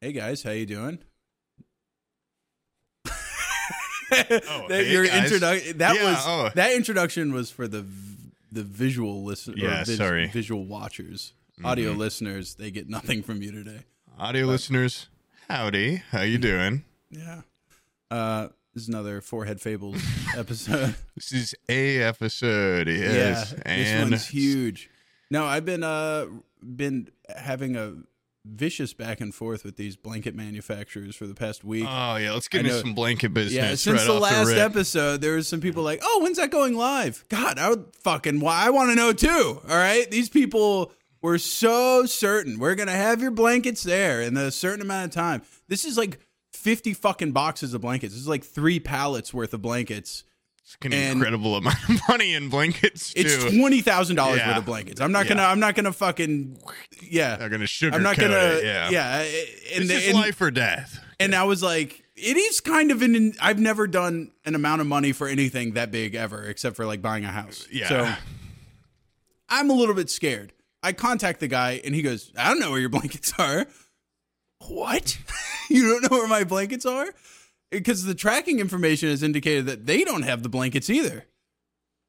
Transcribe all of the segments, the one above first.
Hey guys, how you doing? Oh, that hey, your introduction that Yeah, was oh. that introduction was for the the visual listen Yeah, vis- sorry. Mm-hmm. visual watchers. Audio listeners, they get nothing from you today. Audio listeners, howdy. How you doing? Yeah. Uh this is another Forehead Fables episode. This is a episode. Yes. yeah. and this one's huge. No, I've been uh been having a vicious back and forth with these blanket manufacturers for the past week. Oh yeah, let's get into some blanket business. Yeah, since right the last rip. episode, there was some people like, "Oh, when's that going live?" God, I would fucking. Why? I want to know too. All right, these people were so certain we're gonna have your blankets there in a certain amount of time. This is like fifty fucking boxes of blankets. This is like three pallets worth of blankets. It's an and- incredible amount of money in blankets too. It's twenty thousand dollars worth of blankets. I'm not Yeah. gonna. I'm not gonna fucking. Yeah, Not gonna sugarcoat I'm not gonna. it. Yeah. Yeah, and, is and- life or death. And I was like, it is kind of an. I've never done an amount of money for anything that big ever, except for like buying a house. Yeah. So I'm a little bit scared. I contact the guy, and he goes, "I don't know where your blankets are." What? you don't know where my blankets are? Because the tracking information has indicated that they don't have the blankets either.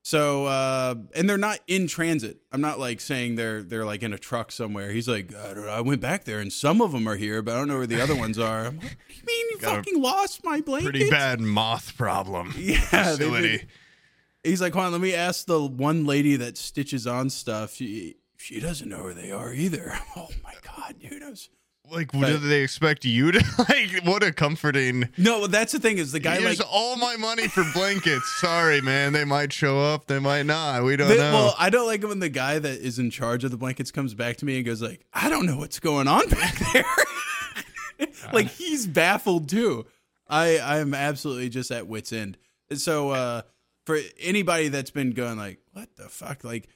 So, uh, and they're not in transit. I'm not like saying they're they're like in a truck somewhere. He's like, I, don't know, I went back there and some of them are here, but I don't know where the other ones are. I'm like, you mean you Got fucking lost my blanket? Pretty bad moth problem. Yeah, Facility. been- He's like, hold on, let me ask the one lady that stitches on stuff. She she doesn't know where they are either. Oh my god, dude. I was, Like, what do they expect you to like? What a comforting. no, that's the thing is the guy Here's like all my money for blankets. Sorry, man. They might show up. They might not. We don't The- know. well, I don't like it when the guy that is in charge of the blankets comes back to me and goes like, "I don't know what's going on back there." like he's baffled too. I I'm absolutely just at wits end. So uh, for anybody that's been going like, "What the fuck?" Like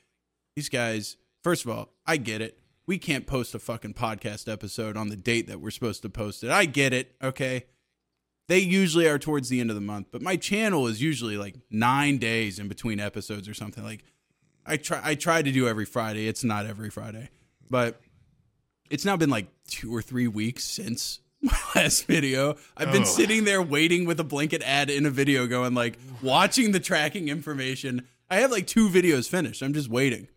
these guys. First of all, I get it. We can't post a fucking podcast episode on the date that we're supposed to post it. I get it. Okay. They usually are towards the end of the month, but my channel is usually like nine days in between episodes or something. Like I try I try to do every Friday. It's not every Friday. But it's now been like two or three weeks since my last video. I've been Oh. sitting there waiting with a blanket ad in a video going like watching the tracking information. I have like two videos finished. I'm just waiting.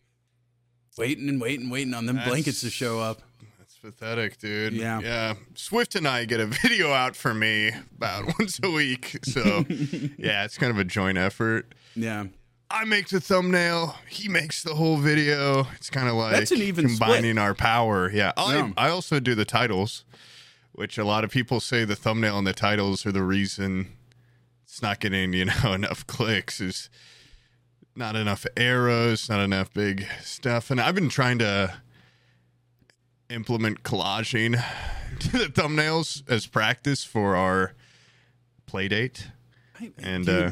Waiting and waiting, waiting on them blankets to show up. That's pathetic, dude. Yeah. Yeah. Swift and I get a video out for me about once a week. So, yeah, it's kind of a joint effort. Yeah. I make the thumbnail. He makes the whole video. It's kind of like That's an even combining our power. Yeah. I, Yeah. I also do the titles, which a lot of people say the thumbnail and the titles are the reason it's not getting, you know, enough clicks. Is not enough arrows, not enough big stuff. And I've been trying to implement collaging to the thumbnails as practice for our play date. I- And dude, uh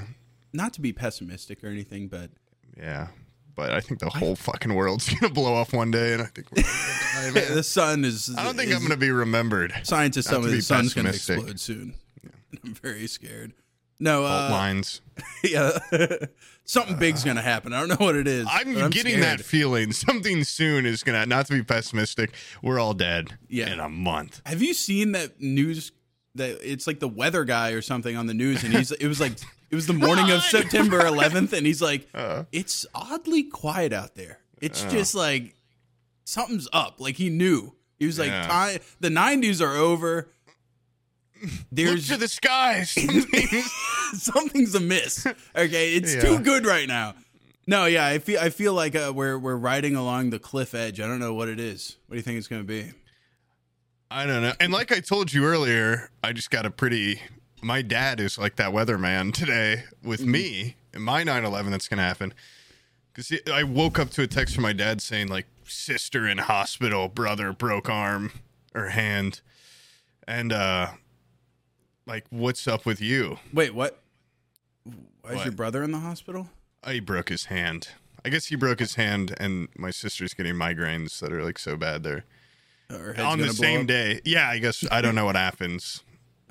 not to be pessimistic or anything, but Yeah, but I think the whole fucking world's gonna blow up one day, and I think gonna the sun is. I don't think is- I'm gonna be remembered. Scientists tell me the sun's going to explode soon. I'm very scared. No, uh, lines. yeah, something big's to happen. I don't know what it is. I'm, but getting scared. that feeling. Something soon is gonna. Not to be pessimistic, we're all dead. Yeah. in a month. Have you seen that news? That it's like the weather guy or something on the news, and he's. It was like it was the morning of September 11th, and he's like, Uh. "It's oddly quiet out there. It's just like something's up." Like he knew. He was like, Yeah. "The 90s are over." Look There's to the skies. Something- something's amiss. Okay, it's Yeah. too good right now. No, yeah, I feel I feel like uh, we're we're riding along the cliff edge. I don't know what it is. What do you think it's going to be? I don't know. And like I told you earlier, I just got a pretty. My dad is like that weatherman today with Mm-hmm. me and my 9 11 that's going to happen. Because I woke up to a text from my dad saying, like, sister in hospital, brother broke arm or hand. And, uh, like, what's up with you? Wait, what? Why is What? your brother in the hospital? He broke his hand. I guess he broke his hand, and my sister's getting migraines that are like so bad they're head's on the gonna blow same up? day. Yeah, I guess I don't know what happens.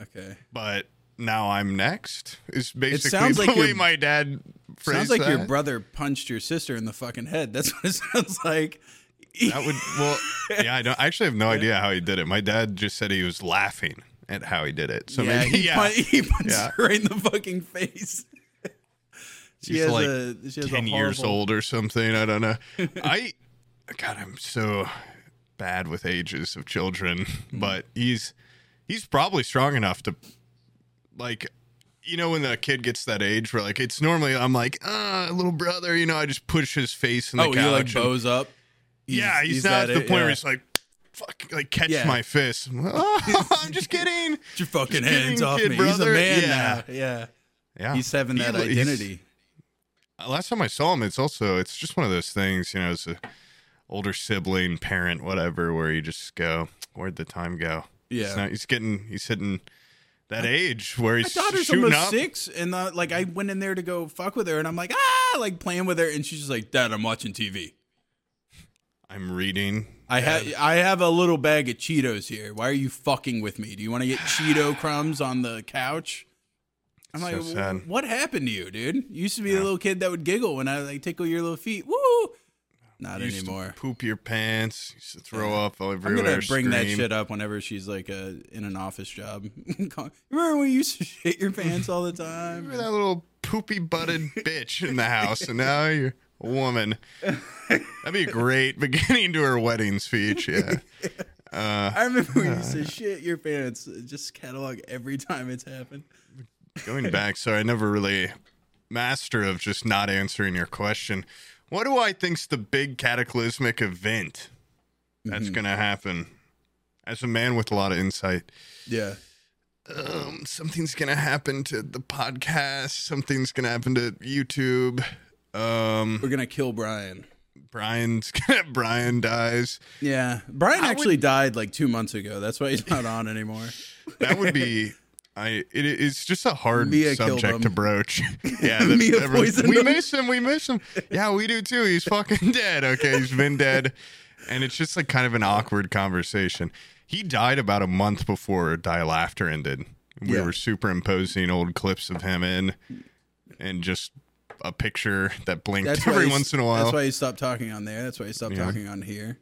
Okay. but now I'm next. Is basically sounds the like way your- my dad phrased Sounds like your that. brother punched your sister in the fucking head. That's what it sounds like. That would well, yeah. I don't. I actually have no idea how he did it. My dad just said he was laughing at how he did it. So yeah, maybe he, yeah, pun- he punched Yeah. her in the fucking face. she He's has like a she has ten a years old or something. I don't know. I, God, I'm so bad with ages of children, Mm-hmm. but he's he's probably strong enough to like. You know when the kid gets that age where like it's normally I'm like ah little brother you know I just push his face in the Oh, couch he like and- bows up. yeah he's, not at the it, point where he's like fuck like catch Yeah. my fist oh, I'm just kidding Get your fucking Just kidding, hands off kid me. He's a man Yeah. now. Yeah, yeah he's having that He- identity. Uh, last time I saw him, it's also it's just one of those things, you know, as a older sibling, parent, whatever, where you just go, where'd the time go? Yeah. He's, not, he's getting he's hitting that age where he's My daughter's shooting almost up. six, and uh, like I went in there to go fuck with her, and I'm like ah, like playing with her, and she's just like, Dad, I'm watching TV. I'm reading. I have I have a little bag of Cheetos here. Why are you fucking with me? Do you want to get Cheeto crumbs on the couch? I'm So like, sad. what happened to you, dude? You used to be Yeah. the little kid that would giggle when I like tickle your little feet. Woo! Not You used to anymore. poop your pants. You used to throw up I'm everywhere. gonna bring that shit up whenever she's like uh, in an office job. Remember when you used to shit your pants all the time? Remember that little poopy butted bitch in the house, and now you're a woman. That'd be a great beginning to her wedding speech. Yeah. Uh, I remember when you said, shit your pants. Just catalog every time it's happened. going back, so I never really master of just not answering your question. What do I think's the big cataclysmic event that's Mm-hmm. going to happen? As a man with a lot of insight, Yeah. um, something's going to happen to the podcast. Something's going to happen to YouTube. Um, We're gonna kill Brian. Brian's Brian dies. Yeah, Brian I actually died like two months ago. That's why he's not on anymore. That would be. I it, it's just a hard Mia subject to broach. Yeah, that Mia we him. miss him. We miss him. Yeah, we do too. He's fucking dead. Okay, he's been dead, and it's just like kind of an awkward conversation. He died about a month before Die Laughter ended. We Yeah. were superimposing old clips of him in, and just a picture that blinked That's every once in a while. That's why he stopped talking on there. That's why he stopped Yeah. talking on here.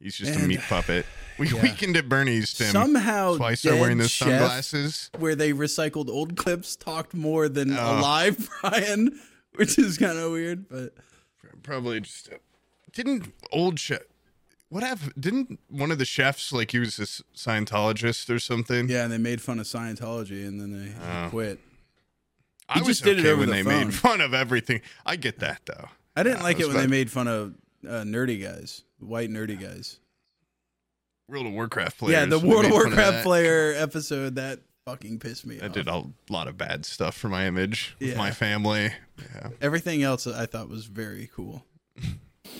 He's just a meat puppet. We Yeah. Weekend at Bernie's Tim. Somehow, why I started wearing those chef, sunglasses. where they recycled old clips, talked more than Oh. alive Brian, which is kind of weird. But Probably just uh, didn't old chef. What have Didn't one of the chefs like he was a Scientologist or something? yeah, and they made fun of Scientology, and then they Oh. quit. I He was just did it okay over when the they phone. made fun of everything. I get that though. I didn't like it when they made fun of uh, nerdy guys, white nerdy guys. World of Warcraft players. yeah, the World of fun of Warcraft player episode that fucking pissed me off. I off. did a lot of bad stuff for my image with Yeah. my family. Yeah. Everything else I thought was very cool.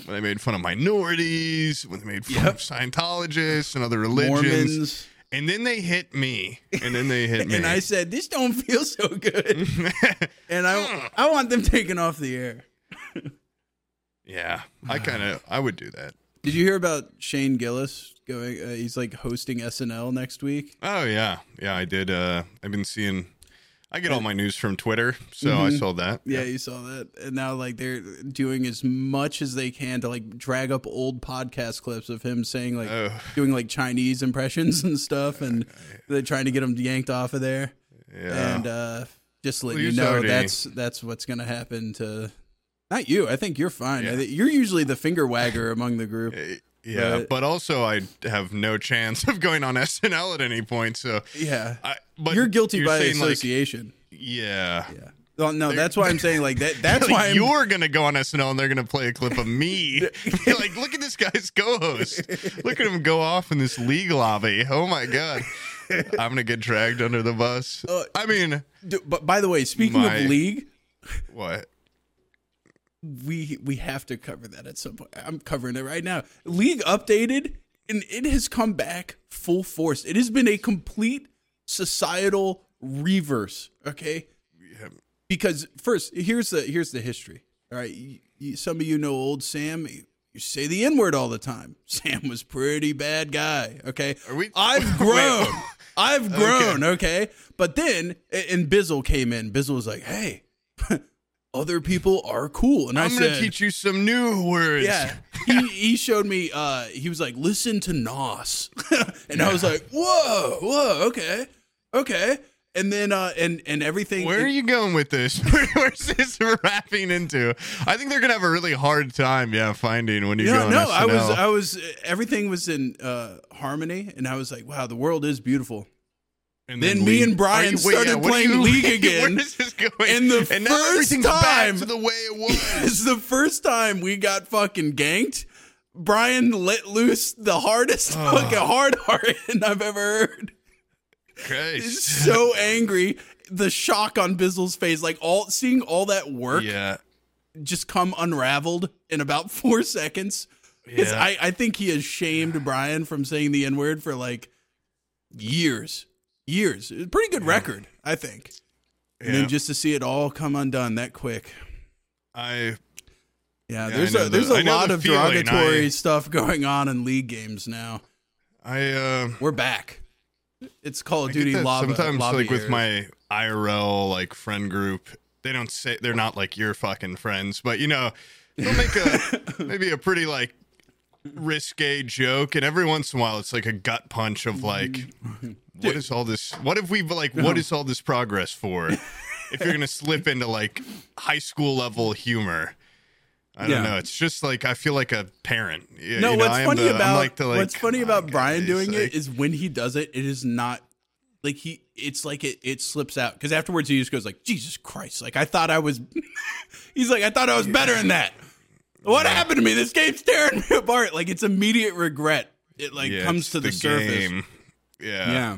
When they made fun of minorities, when they made fun Yep. of Scientologists and other religions, Mormons. And then they hit me, and then they hit me. And I said, "This don't feel so good," and I I want them taken off the air. yeah, I kind of I would do that. Did you hear about Shane Gillis going? Uh, he's like hosting SNL next week. Oh yeah, yeah. I did. Uh, I've been seeing. I get all my news from Twitter, so I Mhm. saw that. Yeah, you saw that. And now like they're doing as much as they can to like drag up old podcast clips of him saying like Oh, doing like Chinese impressions and stuff, and they're trying to get him yanked off of there. yeah. And uh, just to let Well, you know, that's that's what's gonna happen to. Not you. I think you're fine. I Yeah. think- You're usually the finger wagger among the group. Yeah, but- but also I have no chance of going on SNL at any point. So, Yeah, I, but you're guilty by saying, like, association. yeah, yeah. Well, no, that's why I'm saying like that. That's why I'm, you're gonna go on SNL and they're gonna play a clip of me. Like, look at this guy's co-host. Look at him go off in this league lobby. Oh my god, I'm gonna get dragged under the bus. Uh, I mean, D- But by the way, speaking My- of league, what? We we have to cover that at some point. I'm covering it right now. League updated and it has come back full force. It has been a complete societal reverse, okay? Yeah, Because first, here's the here's the history. All right, you, you, some of you know old Sam. You, you say the N word all the time. Sam was pretty bad guy. Okay, Are we- I've grown. Um, I've grown. Okay. but then and Bizzle came in. Bizzle was like, "Hey, other people are cool," and I I'm said, gonna teach you some new words. yeah. he he showed me. Uh, he was like, "Listen to Nas," and I was like, "Whoa, whoa, okay, okay." And then uh, and and everything. Where are you going with this? Where's this wrapping into? I think they're gonna have a really hard time, yeah, finding when you go. on no, I was, I was. Everything was in uh, harmony, and I was like, "Wow, the world is beautiful." And Then me and Brian you- wait, started are playing you- League again. Where is this going? And the and first time- the way it was. It's the first time we got fucking ganked. Brian let loose the hardest ah. fucking hard heart I've ever heard. He's so angry. The shock on Bizzle's face, like all seeing all that work Yeah. just come unraveled in about four seconds. Yeah. I, I think he has shamed Brian from saying the N word for like years. Years. It's a pretty good record, I think. And then just to see it all come undone that quick. I Yeah, Yeah, there's a there's the- a I know lot the of derogatory I- stuff going on in league games now. I uh We're back. It's Call of I Duty lava. sometimes lobby like with my IRL like friend group, they don't say they're not like your fucking friends, but you know, they'll make a maybe a pretty like risque joke, and every once in a while it's like a gut punch of like, what is all this? What if we like? What is all this progress for? if you're gonna slip into like high school level humor. I don't Yeah. know. It's just like I feel like a parent. You- No, you know, what's funny the- about like the, like, what's funny come about oh, Brian doing like- it is when he does it, it is not like he. It's like it it slips out because afterwards he just goes like, Jesus Christ! Like I thought I was. he's like I thought I was better than that. What happened to me? This game's tearing me apart. Like it's immediate regret. It like Yeah, comes to the, surface. game. Yeah. Yeah.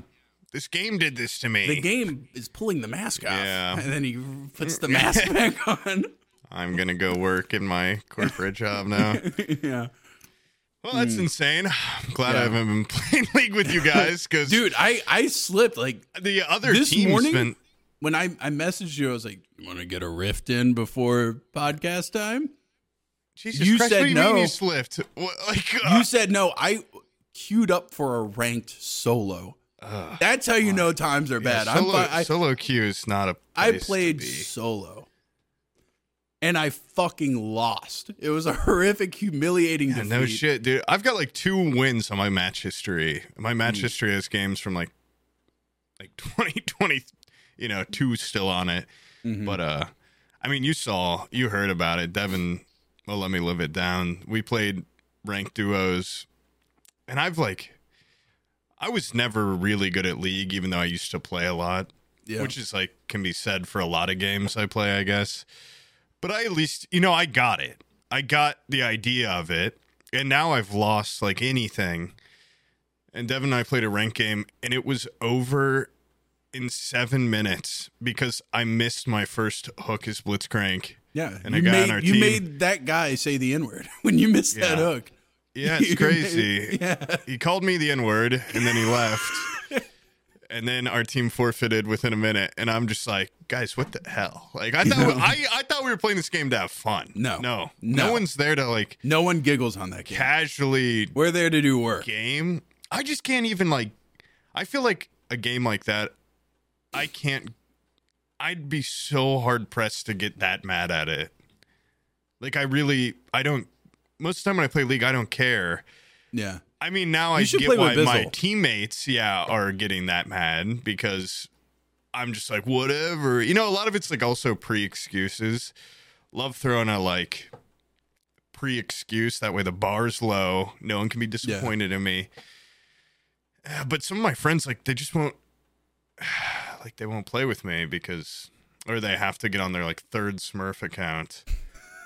This game did this to me. The game is pulling the mask off, Yeah. and then he puts the mask back on. I'm gonna go work in my corporate job now. yeah, Well, that's hmm. insane. I'm glad. Yeah. I haven't been playing League with you guys because dude, I I slipped like the other this morning- been. when I I messaged you. I was like, "You want to get a rift in before podcast time?" Jesus you Christ, said do you no. you slipped? What, like, uh, You said no. I queued up for a ranked solo. That's how you know times are bad. yeah, I'm solo, I, solo queue is not a. I played solo, and I fucking lost. It was a horrific, humiliating Yeah, defeat. no shit, dude. I've got like two wins on my match history. My match history has games from like like 2020, you know, two still on it. Mm-hmm. But uh I mean, you saw, you heard about it. Devin well let me live it down. We played ranked duos and I've like I was never really good at league even though I used to play a lot, Yeah. which is like can be said for a lot of games I play, I guess. But I at least, you know, I got it. I got the idea of it. And now I've lost like anything. And Devin and I played a rank game and it was over in seven minutes because I missed my first hook as Blitzcrank. Yeah, and you a guy made on our you team- made that guy say the n word when you missed that hook. Yeah, it's crazy. made- yeah. He called me the N word and then he left. and then our team forfeited within a minute. And I'm just like, guys, what the hell? Like I thought I, I thought we were playing this game to have fun. No. No. No. No one's there to like No one giggles on that game. casually We're there to do work. game. I just can't even like. I feel like a game like that. I can't. I'd be so hard pressed to get that mad at it. Like I really, I don't. Most of the time when I play League, I don't care. Yeah. I mean, now I get why my teammates, yeah, are getting that mad because I'm just like, whatever. You know, a lot of it's like also pre excuses. Love throwing a like pre excuse. That way the bar's low. No one can be disappointed in me. Uh, But some of my friends, like, they just won't, like, they won't play with me because, or they have to get on their like third Smurf account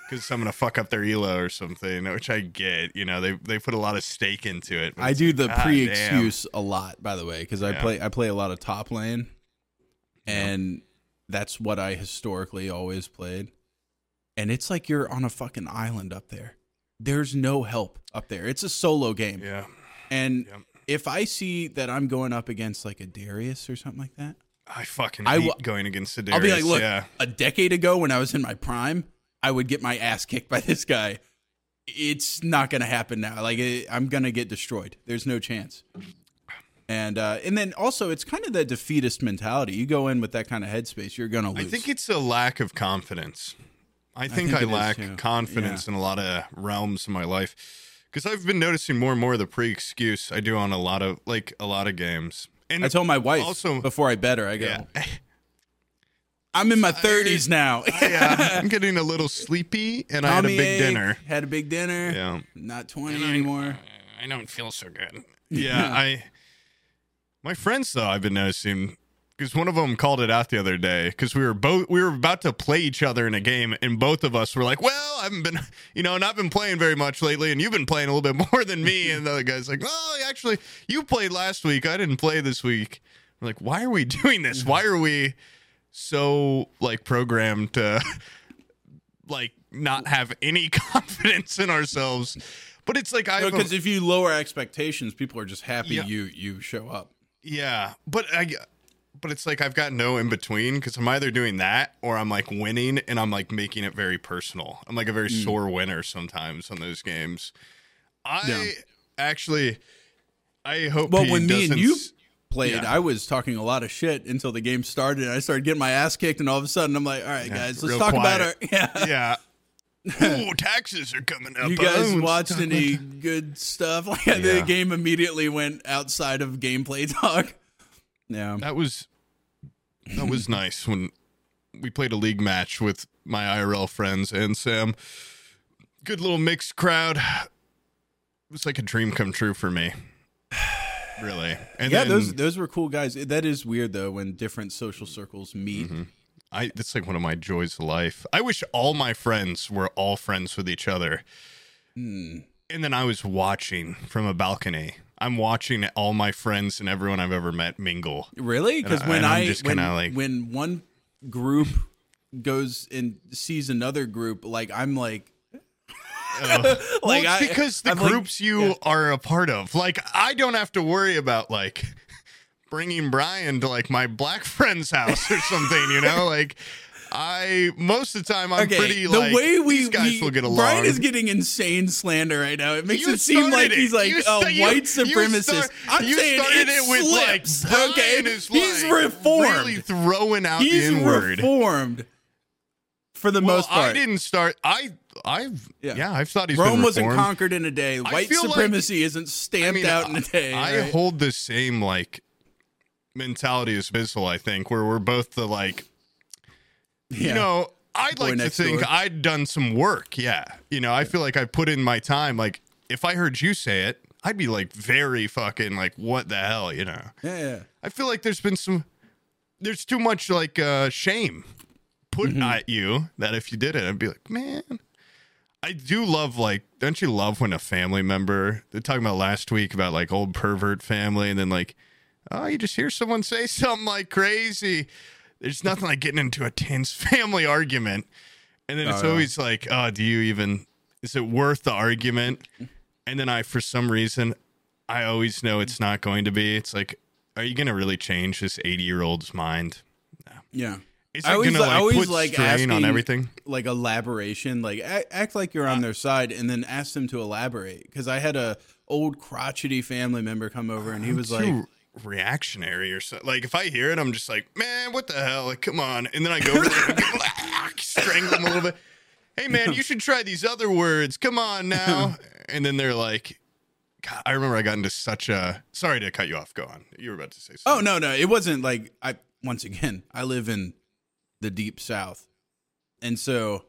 because I'm gonna fuck up their elo or something, which I get. You know, they they put a lot of stake into it. I do like, the pre-excuse a lot, by the way, because I Yeah. play I play a lot of top lane, and that's what I historically always played. And it's like you're on a fucking island up there. There's no help up there. It's a solo game. Yeah, and if I see that I'm going up against like a Darius or something like that, I fucking I hate w- going against the I'll be like, look, yeah. a decade ago when I was in my prime, I would get my ass kicked by this guy. It's not going to happen now. Like it, I'm going to get destroyed. There's no chance. And uh, and then also it's kind of the defeatist mentality. You go in with that kind of headspace, you're going to lose. I think it's a lack of confidence. I think think I, lack too. confidence in a lot of realms of my life because I've been noticing more and more of the pre-excuse I do on a lot of like a lot of games. And I told my wife Also- before I bet her, I go, yeah, I'm in my 30s now. yeah, I'm getting a little sleepy, and I had a big ache, dinner. Had a big dinner. Yeah, Not 20 anymore. I don't feel so good. Yeah, I. My friends though, I've been noticing because one of them called it out the other day because we were both we were about to play each other in a game, and both of us were like, "Well, I haven't been, you know, not been playing very much lately, and you've been playing a little bit more than me." And the other guy's like, "Oh, actually, you played last week. I didn't play this week." I'm like, why are we doing this? Why are we so like programmed to like not have any confidence in ourselves? But it's like I Because if you lower expectations, people are just happy Yeah. you you show up. Yeah, but I, but it's like I've got no in between because I'm either doing that or I'm like winning and I'm like making it very personal. I'm like a very Hmm. sore winner sometimes on those games. I Yeah. actually, I hope. Well, when me and you played, Yeah. I was talking a lot of shit until the game started. And I started getting my ass kicked, and all of a sudden, I'm like, "All right, guys, let's talk about our." Yeah. yeah. Ooh, taxes are coming up. You guys watched any good stuff? Like the game immediately went outside of gameplay talk. Yeah. That was that was nice when we played a league match with my IRL friends and Sam. Good little mixed crowd. It was like a dream come true for me. Really. And yeah, then those those were cool guys. That is weird though when different social circles meet. Mm-hmm. I that's like one of my joys of life. I wish all my friends were all friends with each other. Hmm. And then I was watching from a balcony. I'm watching all my friends and everyone I've ever met mingle. Really? Because I- when I'm just when, like- when one group goes and sees another group, like I'm like, Ugh. like well, it's I- because the I'm like- groups you are a part of. Like, I don't have to worry about like bringing Brian to like my black friend's house or something. You know, like I most of the time I'm okay, pretty the like way we these guys we- will get along. Brian is getting insane slander right now. It makes You it seem like it. he's like You a white supremacist. start- I'm you saying started it, it with, like, okay, he's like, reformed. really throwing out he's the N word. reformed for the Well, most part. I didn't start. I I've Yeah. yeah, I've thought he's Rome wasn't conquered in a day. White feel like- supremacy isn't stamped I mean, out in a day. I right? hold the same like mentality as Bizzle, I think, where we're both the like yeah. you know, I'd Boy like to think door. I'd done some work. Yeah. You know, I feel like I put in my time. Like, if I heard you say it, I'd be like very fucking like, what the hell, you know? yeah, yeah. I feel like there's been some, there's too much like uh, shame put Mm-hmm. at you that if you did it, I'd be like, man. I do love like, don't you love when a family member, they're talking about last week about like old pervert family, and then like, oh, you just hear someone say something like crazy. There's nothing like getting into a tense family argument. And then it's Oh, yeah. always like, oh, do you even, is it worth the argument? And then I, for some reason, I always know it's not going to be. It's like, are you going to really change this 80 year old's mind? yeah. Is I it always, going to I like always like asking, on everything? like elaboration, like act like you're on uh. their side, and then ask them to elaborate. Because I had a old crotchety family member come over, and he was like, Too reactionary or something. Like if I hear it, I'm just like, man, what the hell? Like, come on. And then I go over there and get- strangle them a little bit. Hey man, you should try these other words. Come on now. And then they're like, God, I remember I got into such a. Sorry to cut you off. Go on. You were about to say oh, something. "Oh no, no, it wasn't like I." Once again, I live in the deep south, and so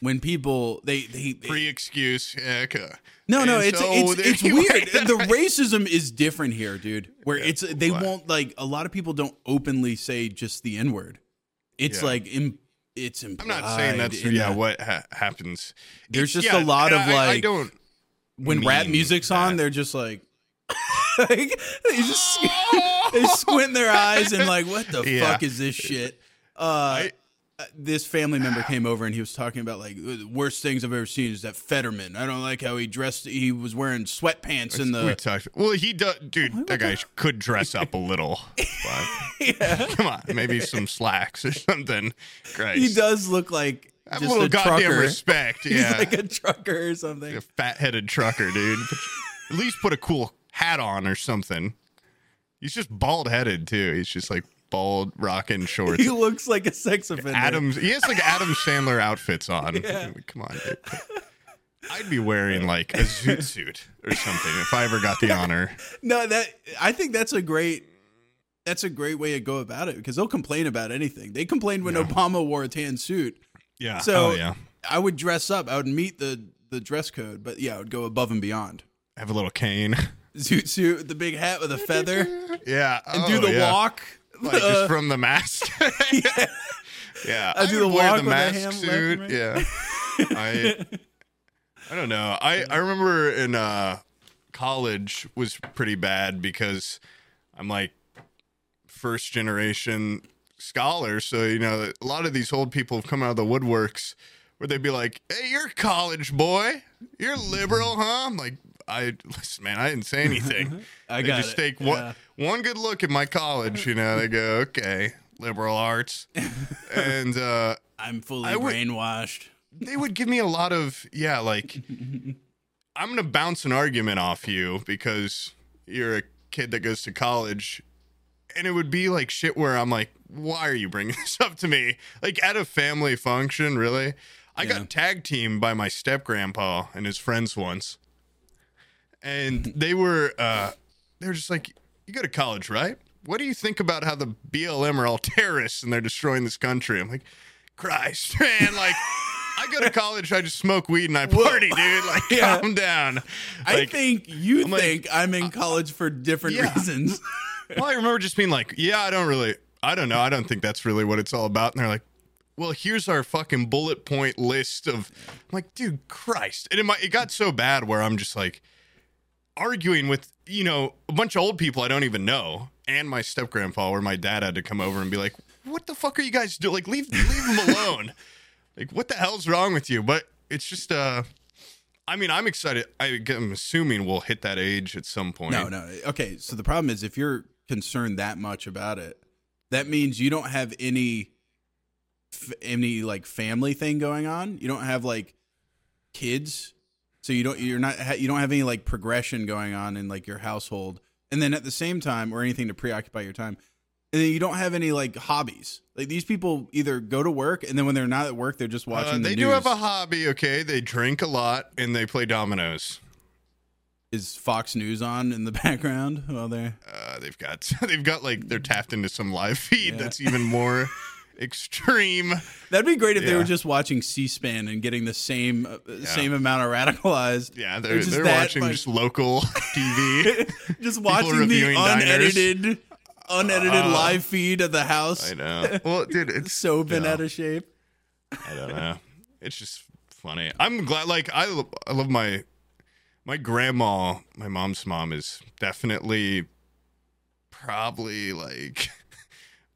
when people they they, they Free excuse. Yeah, okay. No, no, And it's so it's it's weird. the racism is different here, dude. Where it's they What? won't like a lot of people don't openly say just the n word. It's Yeah. like Im, it's I'm not saying that's yeah the- what ha- happens. There's just a lot of, I- I like, don't. when rap music's that. on, they're just like, like they just they squint their eyes and like, what the Yeah. fuck is this shit? Uh, I- Uh, this family member came over and he was talking about like the worst things I've ever seen is that Fetterman. I don't like how he dressed. He was wearing sweatpants in we the. talked. Well, he does, dude. That guy could dress up a little. But come on, maybe some slacks or something. Christ. He does look like Have just a little a goddamn trucker. respect. He's like a trucker or something. a fat-headed trucker, dude. At least put a cool hat on or something. He's just bald-headed too. He's just like bald rocking shorts. He looks like a sex offender. Adams, he has like Adam Sandler outfits on. Come on, dude. I'd be wearing like a zoot suit or something if I ever got the honor. No, that I think that's a great that's a great way to go about it because they'll complain about anything. They complained when Yeah. Obama wore a tan suit. Yeah. So oh, yeah. I would dress up. I would meet the the dress code, but yeah, I would go above and beyond. Have a little cane. Zoot suit, the big hat with a feather, Yeah. and oh, do the yeah. walk. Like Uh, just from the mask. yeah. I do the wear walk the with the mask hand suit. and right. Yeah. I I don't know. I I remember in uh college was pretty bad because I'm like first generation scholar, so you know a lot of these old people have come out of the woodworks where they'd be like, "Hey, you're a college boy. You're liberal, huh?" I'm like, "I listen, man. I didn't say anything. I they got just it. take Yeah. one one good look at my college. You know, they go, "Okay, liberal arts," and uh, I'm fully would- brainwashed. they would give me a lot of yeah like i'm gonna bounce an argument off you because you're a kid that goes to college and it would be like shit where i'm like why are you bringing this up to me like at a family function really i Yeah. got tag teamed by my step grandpa and his friends once and they were uh they were just like you go to college right what do you think about how the blm are all terrorists and they're destroying this country i'm like christ man like I go to college, I just smoke weed and I party, dude. Like, Yeah. calm down. I think you I'm like, uh, think I'm in college for different yeah. reasons. well, I remember just being like, yeah, I don't really, I don't know. I don't think that's really what it's all about. And they're like, well, here's our fucking bullet point list of, I'm like, dude, Christ. And it, might, it got so bad where I'm just like arguing with, you know, a bunch of old people I don't even know and my step grandpa where my dad had to come over and be like, what the fuck are you guys doing? Like, leave, leave them alone. like, what the hell's wrong with you? But it's just, uh, I mean, I'm excited. I, I'm assuming we'll hit that age at some point. No, no. Okay, so the problem is if you're concerned that much about it, that means you don't have any any like family thing going on. You don't have like kids. So you don't you're not you don't have any like progression going on in like your household. And then at the same time or anything to preoccupy your time. And then you don't have any like hobbies. Like these people either go to work and then when they're not at work they're just watching Uh, the they news. do have a hobby, okay? They drink a lot and they play dominoes. is Fox News on in the background while they're Uh, they've got they've got like they're tapped into some live feed Yeah. that's even more extreme. That'd be great if they were just watching C-SPAN and getting the same uh, same amount of radicalized. Yeah, They're just they're watching like- just local TV. just watching the reviewing diners. unedited, unedited Uh, live feed of the house. I know. Well, dude, it's So been yeah. out of shape. I don't know. It's just funny. I'm glad. Like I, I love my my grandma. My mom's mom is definitely probably like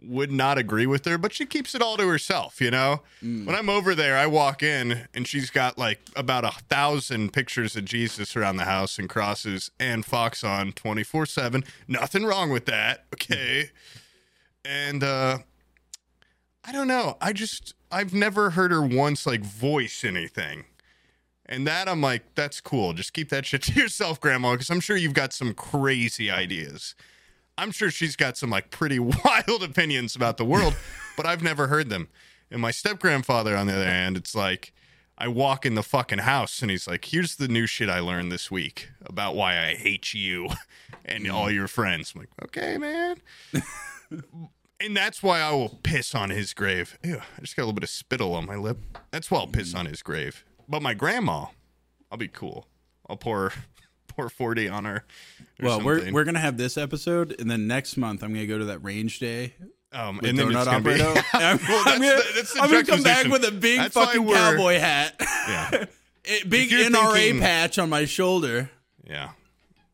would not agree with her, but she keeps it all to herself. You know. When I'm over there, I walk in and she's got like about a thousand pictures of Jesus around the house and crosses and Fox on 24 seven. Nothing wrong with that. Okay. And uh I don't know. I just I've never heard her once like voice anything. And that I'm like, that's cool. Just keep that shit to yourself, grandma, because I'm sure you've got some crazy ideas. I'm sure she's got some like pretty wild opinions about the world, but I've never heard them. And my step grandfather, on the other hand, it's like I walk in the fucking house and he's like, here's the new shit I learned this week about why I hate you and all mm. your friends. I'm like, okay, man. And that's why I will piss on his grave. Ew, I just got a little bit of spittle on my lip. That's why I'll piss mm. on his grave. But my grandma, I'll be cool. I'll pour pour forty on her. Well, we're we're gonna have this episode, and then next month I'm gonna go to that range day. um, and then it's gonna be. Operato. I'm, well, I'm gonna, the, I'm gonna come back with a big That's fucking cowboy hat, Yeah, a big NRA thinking- patch on my shoulder. yeah.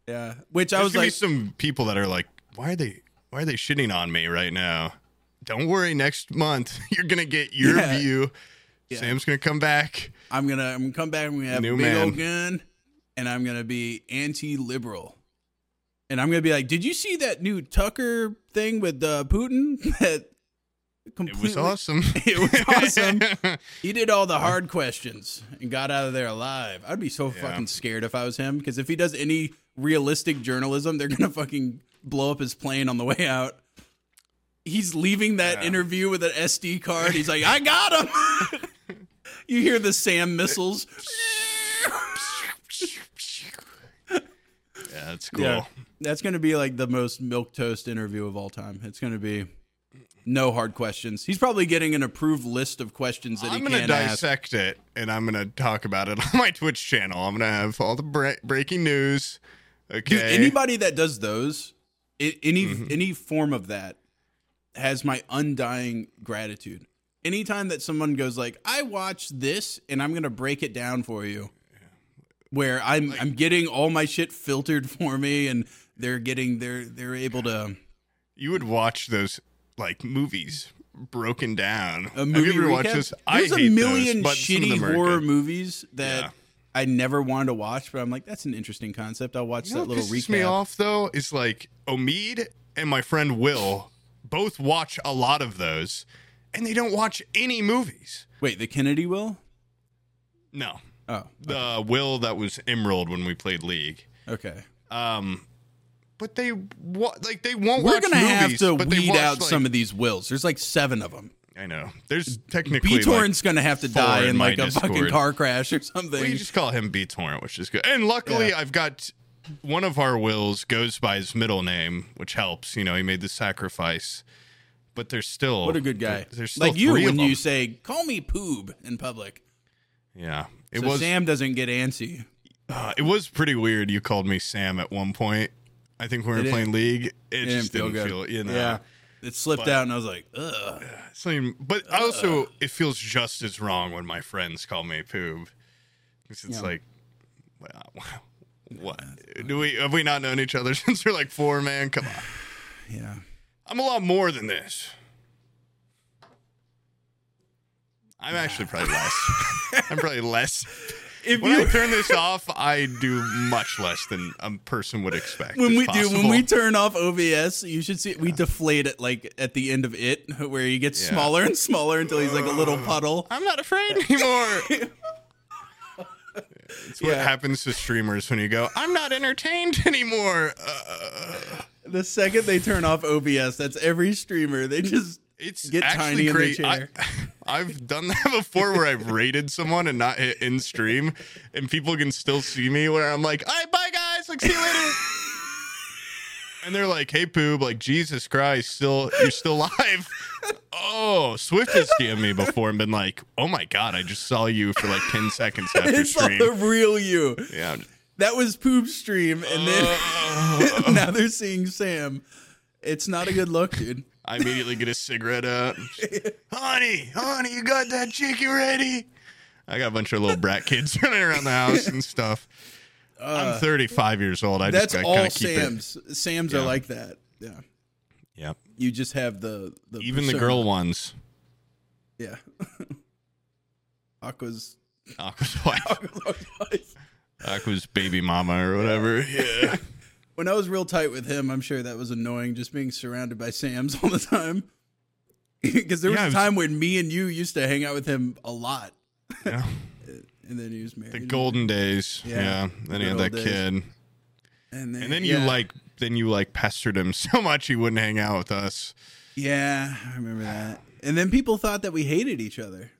Yeah, which I was like, some people that are like, why are they why are they shitting on me right now? Don't worry, next month you're gonna get your Yeah. view. Yeah. Sam's gonna come back. I'm gonna I'm gonna come back. I'm gonna have New a big man. old gun, and I'm gonna be anti-liberal. And I'm gonna be like, did you see that new Tucker thing with uh, Putin? That It was awesome. It was awesome. he did all the hard questions and got out of there alive. I'd be so Yeah. fucking scared if I was him because if he does any realistic journalism, they're gonna fucking blow up his plane on the way out. he's leaving that interview with an SD card. He's like, I got him. you hear the Sam missiles. That's cool. Yeah. That's going to be like the most milk toast interview of all time. It's going to be no hard questions. He's probably getting an approved list of questions that I'm he ask. dissect it and I'm gonna talk about it on my Twitch channel. I'm gonna have all the bre- breaking news. Okay. Dude, anybody that does those, i- any Mm-hmm. any form of that, has my undying gratitude. Anytime that someone goes like, "I watched this and I'm gonna break it down for you," where I'm I'm getting all my shit filtered for me, and they're getting they're they're able to you would watch those like movies broken down. a movie have you ever watched recap. this? There's I a million those, shitty horror good. movies that Yeah. I never wanted to watch, but I'm like, that's an interesting concept. I'll watch You that what little pisses recap. me off though is like Omid and my friend Will both watch a lot of those, and they don't watch any movies. Wait, the Kennedy will? No, Oh, the Will that was Emerald when we played League. okay. Um, but they wa- like they won't. We're gonna have to weed watch, out like- some of these wills. There's like seven of them. I know. There's technically BTorrent's like, gonna have to die in like a fucking car crash or something. We just call him BTorrent, which is good. And luckily, Yeah. I've got one of our wills goes by his middle name, which helps. You know, he made the sacrifice. But there's still what a good guy. There's still like you when you say "call me Poob" in public, yeah, it so was Sam doesn't get antsy. uh, it was pretty weird. You called me Sam at one point. I think when we were playing League, it, It just didn't didn't feel feel, you know. Yeah, it slipped But- out, and I was like, ugh. So, but also, it feels just as wrong when my friends call me Poob. 'Cause it's Yeah. like, wow, what? Do we have we not known each other since we're like four? Man, come on. Yeah. I'm a lot more than this. I'm actually probably less. I'm probably less. If When I you turn this off, I do much less than a person would expect. when we do when we turn off OBS, you should see we deflate it like at the end of it, where he gets Yeah. smaller and smaller until he's like a little puddle. I'm not afraid anymore. It's what Yeah. happens to streamers when you go, I'm not entertained anymore. Uh, The second they turn off OBS, that's every streamer. They just it's Get actually tiny in the great. I, have done that before where I've raided someone and not hit in stream, and people can still see me where I'm like, all right, bye guys, like see you later. and they're like, hey Poob, like Jesus Christ, still you're still live. Oh, Swift has DM'd me before and been like, oh my god, I just saw you for like 10 seconds after it's stream. the real you. yeah. That was Poop stream, and then uh. now they're seeing Sam. It's not a good look, dude. I immediately get a cigarette out. honey, honey, you got that chicken ready? I got a bunch of little brat kids running around the house and stuff. I'm 35 years old. I Uh, That's just gotta all kinda it. Sam's. Sam's Yeah. are like that. Yeah. Yep. You just have the, the Even the girl ones. Yeah. Aqua's Aqua's wife. Aqua's baby mama or whatever. Yeah. When I was real tight with him, I'm sure that was annoying just being surrounded by Sam's all the time. Because there was Yeah, a it was- time when me and you used to hang out with him a lot, yeah. and then he was married. The golden days. Yeah. Yeah. Then he had that days. kid. and then, And then yeah. you like then you like pestered him so much he wouldn't hang out with us. yeah, I remember that. And then people thought that we hated each other.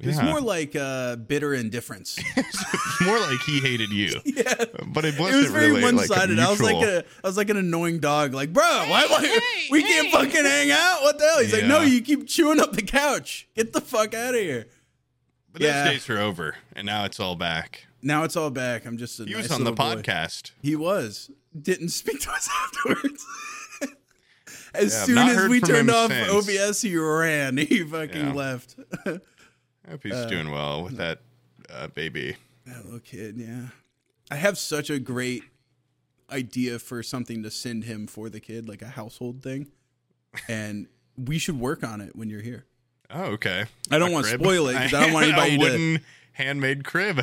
It's Yeah. more like uh, bitter indifference. More like he hated you. yeah. But it It wasn't was very really one like a sided. I was like mutual- a, I was like an annoying dog. Like, bro, why, why we can't fucking hang out? What the hell? He's like, no, you keep chewing up the couch. Get the fuck out of here. But Yeah. those days are over, and now it's all back. Now it's all back. I'm just a He nice was on the little boy. podcast. He was. Didn't speak to us afterwards. as Yeah, soon as we turned off since. OBS, he ran. He fucking Yeah. left. I hope he's Uh, doing well with that uh, baby. That little kid, yeah. I have such a great idea for something to send him for the kid, like a household thing. And we should work on it when you're here. Oh, okay. I don't A want to spoil it because I don't want anybody a to. wooden handmade crib.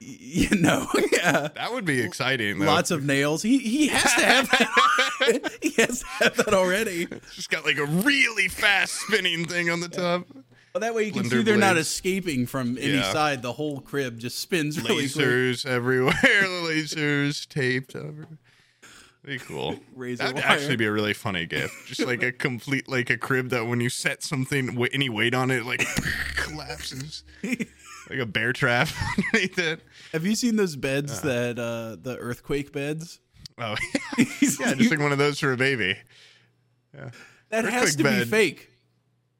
You know, yeah. That would be exciting. Though. Lots of nails. He he has to have that. he has to have that already. It's just got like a really fast spinning thing on the top. Well, that way you can see they're not escaping from any Yeah. side. The whole crib just spins really quick. Lasers everywhere. Lasers taped over. Be cool. Razor That'd wire. actually be a really funny gift. Just like a complete, like a crib that when you set something, any weight on it, like collapses, like a bear trap underneath it. Have you seen those beds that uh the earthquake beds? Oh, yeah, just like one of those for a baby. Yeah. that has to bed. be fake.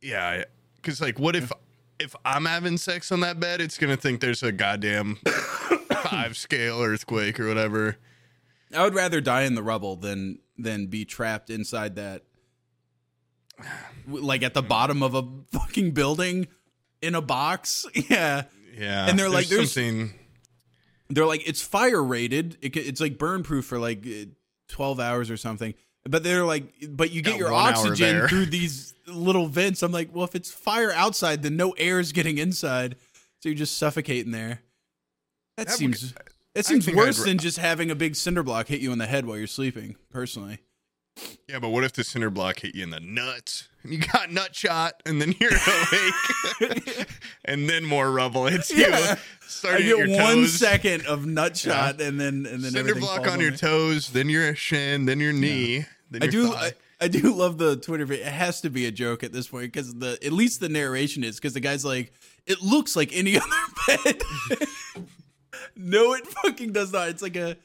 Yeah, because like, what if if I'm having sex on that bed? It's gonna think there's a goddamn five scale earthquake or whatever. I would rather die in the rubble than than be trapped inside that like at the bottom of a fucking building in a box. Yeah. Yeah, And they're like, there's- something. They're like it's fire rated. It, it's like burn proof for like 12 hours or something. But they're like but you get Got your oxygen through these little vents. I'm like, well if it's fire outside then no air is getting inside. So you're just suffocating there. That, That seems it I seems worse ra- than just having a big cinder block hit you in the head while you're sleeping, personally. Yeah, but what if the cinder block hit you in the nuts? And you got nut shot, and then you're awake, and then more rubble hits you. Yeah. I get your toes. second of nut shot and then and then cinder block falls on your toes, then your shin, then your knee. Then I do. I, I do love the Twitter video. It has to be a joke at this point because the at least the narration is because the guy's like, it looks like any other bed. no, it fucking does not. It's like a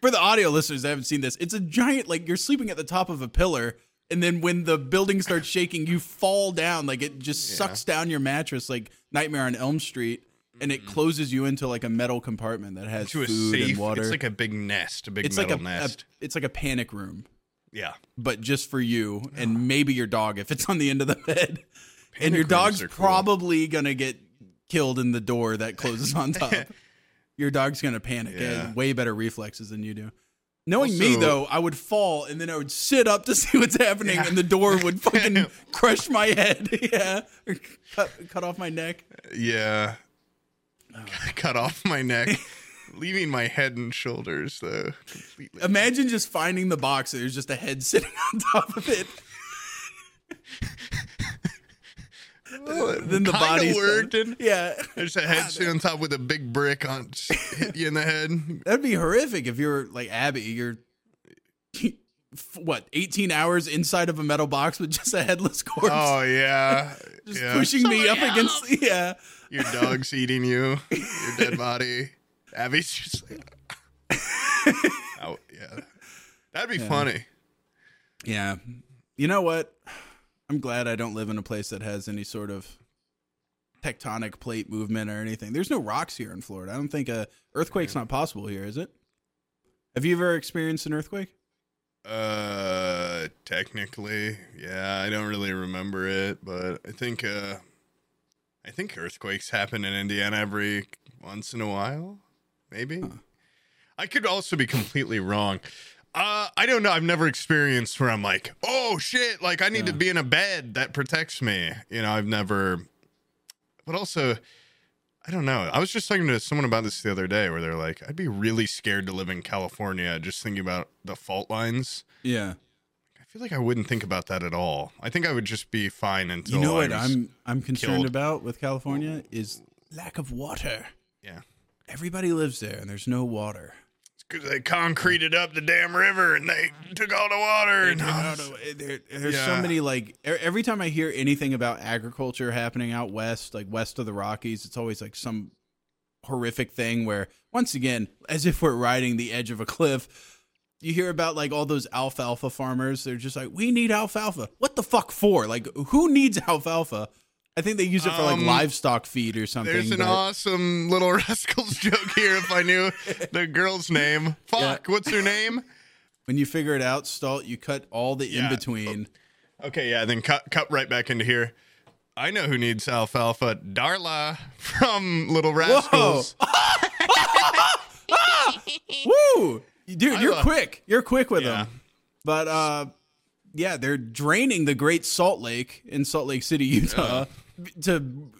for the audio listeners that haven't seen this, it's a giant like you're sleeping at the top of a pillar, and then when the building starts shaking, you fall down. Like it just sucks down your mattress like Nightmare on Elm Street. And it closes you into like a metal compartment that has to a food safe. and water. It's like a big nest, a big it's like metal a, a nest. it's like a panic room yeah, but just for you and oh. maybe your dog if it's on the end of the bed. and your dog's cool. probably gonna get killed in the door that closes on top. Your dog's gonna panic. It has Yeah. way better reflexes than you do. Knowing me though, I would fall and then I would sit up to see what's happening, and the door would fucking crush my head. yeah, or cut cut off my neck. yeah. Oh. Cut off my neck, leaving my head and shoulders though completely. Imagine just finding the box. and There's just a head sitting on top of it. Then the Kinda body's worked. and Yeah, There's a head sitting on top with a big brick on hit you in the head. That'd be horrific if you're like Abby. You're what, 18 hours inside of a metal box with just a headless corpse, Oh yeah, just yeah. pushing me up Somebody against. Yeah, Your dog's eating you. Your dead body. Abby's just like, oh yeah, that'd be funny. yeah. You know what? I'm glad I don't live in a place that has any sort of tectonic plate movement or anything. There's no rocks here in Florida. I don't think a earthquake's not possible here, is it? Have you ever experienced an earthquake? Uh, technically, yeah, I don't really remember it, but I think uh, I think earthquakes happen in Indiana every once in a while, maybe. I could also be completely wrong. Uh, I don't know. I've never experienced where I'm like, oh shit, like I need to be in a bed that protects me. You know, I've never. But also, I don't know. I was just talking to someone about this the other day, where they're like, I'd be really scared to live in California, just thinking about the fault lines. Yeah. I feel like I wouldn't think about that at all. I think I would just be fine until You know what I'm I'm concerned killed. about with California is lack of water. Yeah, Everybody lives there and there's no water. Because they concreted up the damn river and they took all the water. And No, no, there- there's so many like every time I hear anything about agriculture happening out west, like west of the Rockies, it's always like some horrific thing where once again, as if we're riding the edge of a cliff, you hear about like all those alfalfa farmers. They're just like, we need alfalfa. What the fuck for? Like, who needs alfalfa? I think they use it for like Um, livestock feed or something. There's an but- awesome little rascals joke here. If I knew the girl's name, fuck, what's her name? when you figure it out, Stalt, you cut all the Yeah. in between. Okay, yeah, then cut cut right back into here. I know who needs alfalfa. Darla from Little Rascals. Woo! Dude, you're love- quick. You're quick with Yeah. them. But uh yeah, they're draining the Great Salt Lake in Salt Lake City, Utah to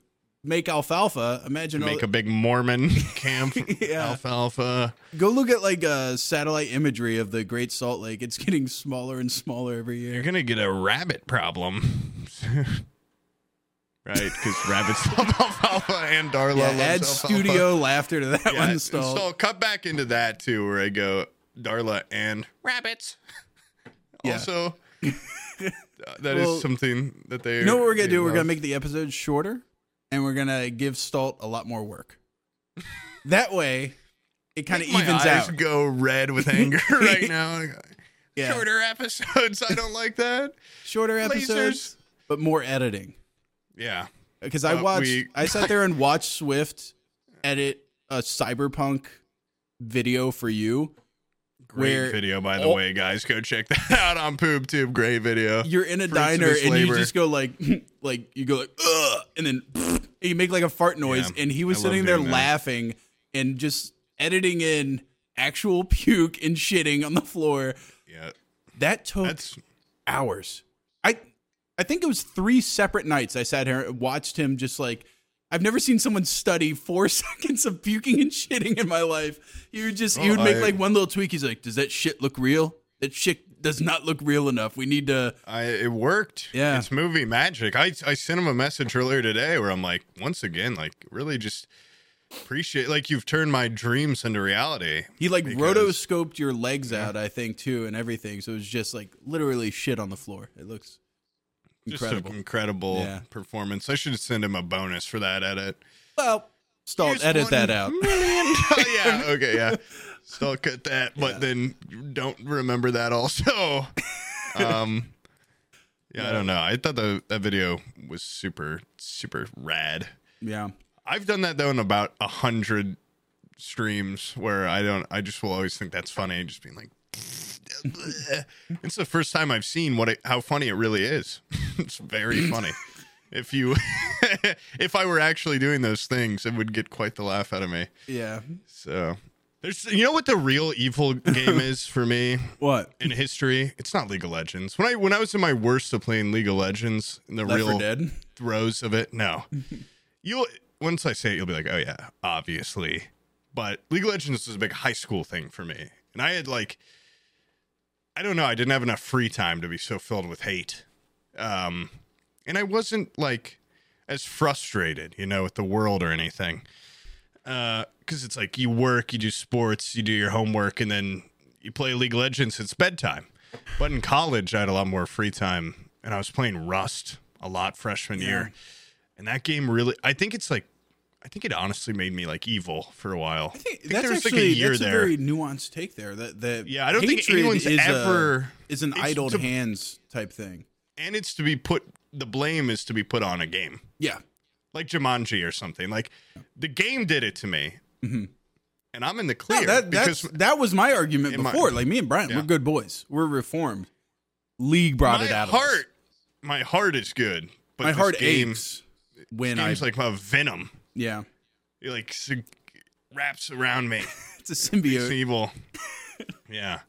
make alfalfa. Imagine Make a big Mormon camp. Yeah. Alfalfa. go look at like uh satellite imagery of the Great Salt Lake. It's getting smaller and smaller every year. You're gonna get a rabbit problem. right, because rabbits love alfalfa and Darla Yeah, loves add alfalfa. studio laughter to that Yeah, one, and Stalt. so cut back into that too, where I go, Darla and rabbits. Also, that is Well, something that they. You know what we're gonna do? We're gonna make the episodes shorter, and we're gonna give Stalt a lot more work. that way, it kind of evens eyes out. go red with anger right now. Yeah. Shorter episodes. I don't like that. Shorter Lasers. episodes, but more editing. Yeah. Because I Uh, watched, we- I sat there and watched Swift edit a cyberpunk video for you. Great Where video, by the all- way, guys. Go check that out on PoopTube. Great video. You're in a Fruits diner and you just go like, like you go like, ugh, and then and you make like a fart noise. Yeah, and he was I sitting there that. laughing and just editing in actual puke and shitting on the floor. Yeah. That took That's hours. I I think it was three separate nights I sat here and watched him just like I've never seen someone study four seconds of puking and shitting in my life. you'd just he Oh, would make I- like one little tweak. He's like, "Does that shit look real? That shit does not look real enough. We need to." I it worked. Yeah. It's movie magic. I I sent him a message earlier today where I'm like, once again, like really just appreciate like you've turned my dreams into reality. He like Because- rotoscoped your legs out, I think, too, and everything. So it was just like literally shit on the floor. It looks incredible. an incredible Yeah. performance. I should send him a bonus for that edit. well, Stalt, Here's edit that out. million do- yeah, okay, yeah. Still cut that, but then don't remember that also. Um Yeah, I don't know. I thought the that video was super, super rad. Yeah. I've done that though in about a hundred streams where I don't I just will always think that's funny, just being like it's the first time I've seen what it, how funny it really is. it's very funny. If you if I were actually doing those things, it would get quite the laugh out of me. Yeah. So there's you know what the real evil game is for me What? in history? It's not League of Legends. When I when I was in my worst of playing League of Legends, in the Left real 4 Dead? throes of it. No. you'll once I say it, you'll be like, oh yeah, obviously. But League of Legends was a big high school thing for me. And I had like I don't know, I didn't have enough free time to be so filled with hate. Um and I wasn't like as frustrated, you know, with the world or anything. Uh cuz it's like you work, you do sports, you do your homework and then you play League of Legends, it's bedtime. But in college, I had a lot more free time and I was playing Rust a lot freshman year. And that game really, I think it's like, I think it honestly made me like evil for a while. I think, That's there was actually like a year that's there. a very nuanced take there. That that Yeah, I don't think anyone's is a- ever- is an idled to- hands type thing. and it's to be put, the blame is to be put on a game Yeah, like Jumanji or something. Like the game did it to me. Mm-hmm. And I'm in the No, clear that because that's, that was my argument in my- before. like me and Brian, Yeah. we're good boys. We're reformed. League brought my it out of us. heart, my heart is good. But My heart game, aches when I like a venom. Yeah. It like wraps around me. It's a It's symbiote. evil. yeah,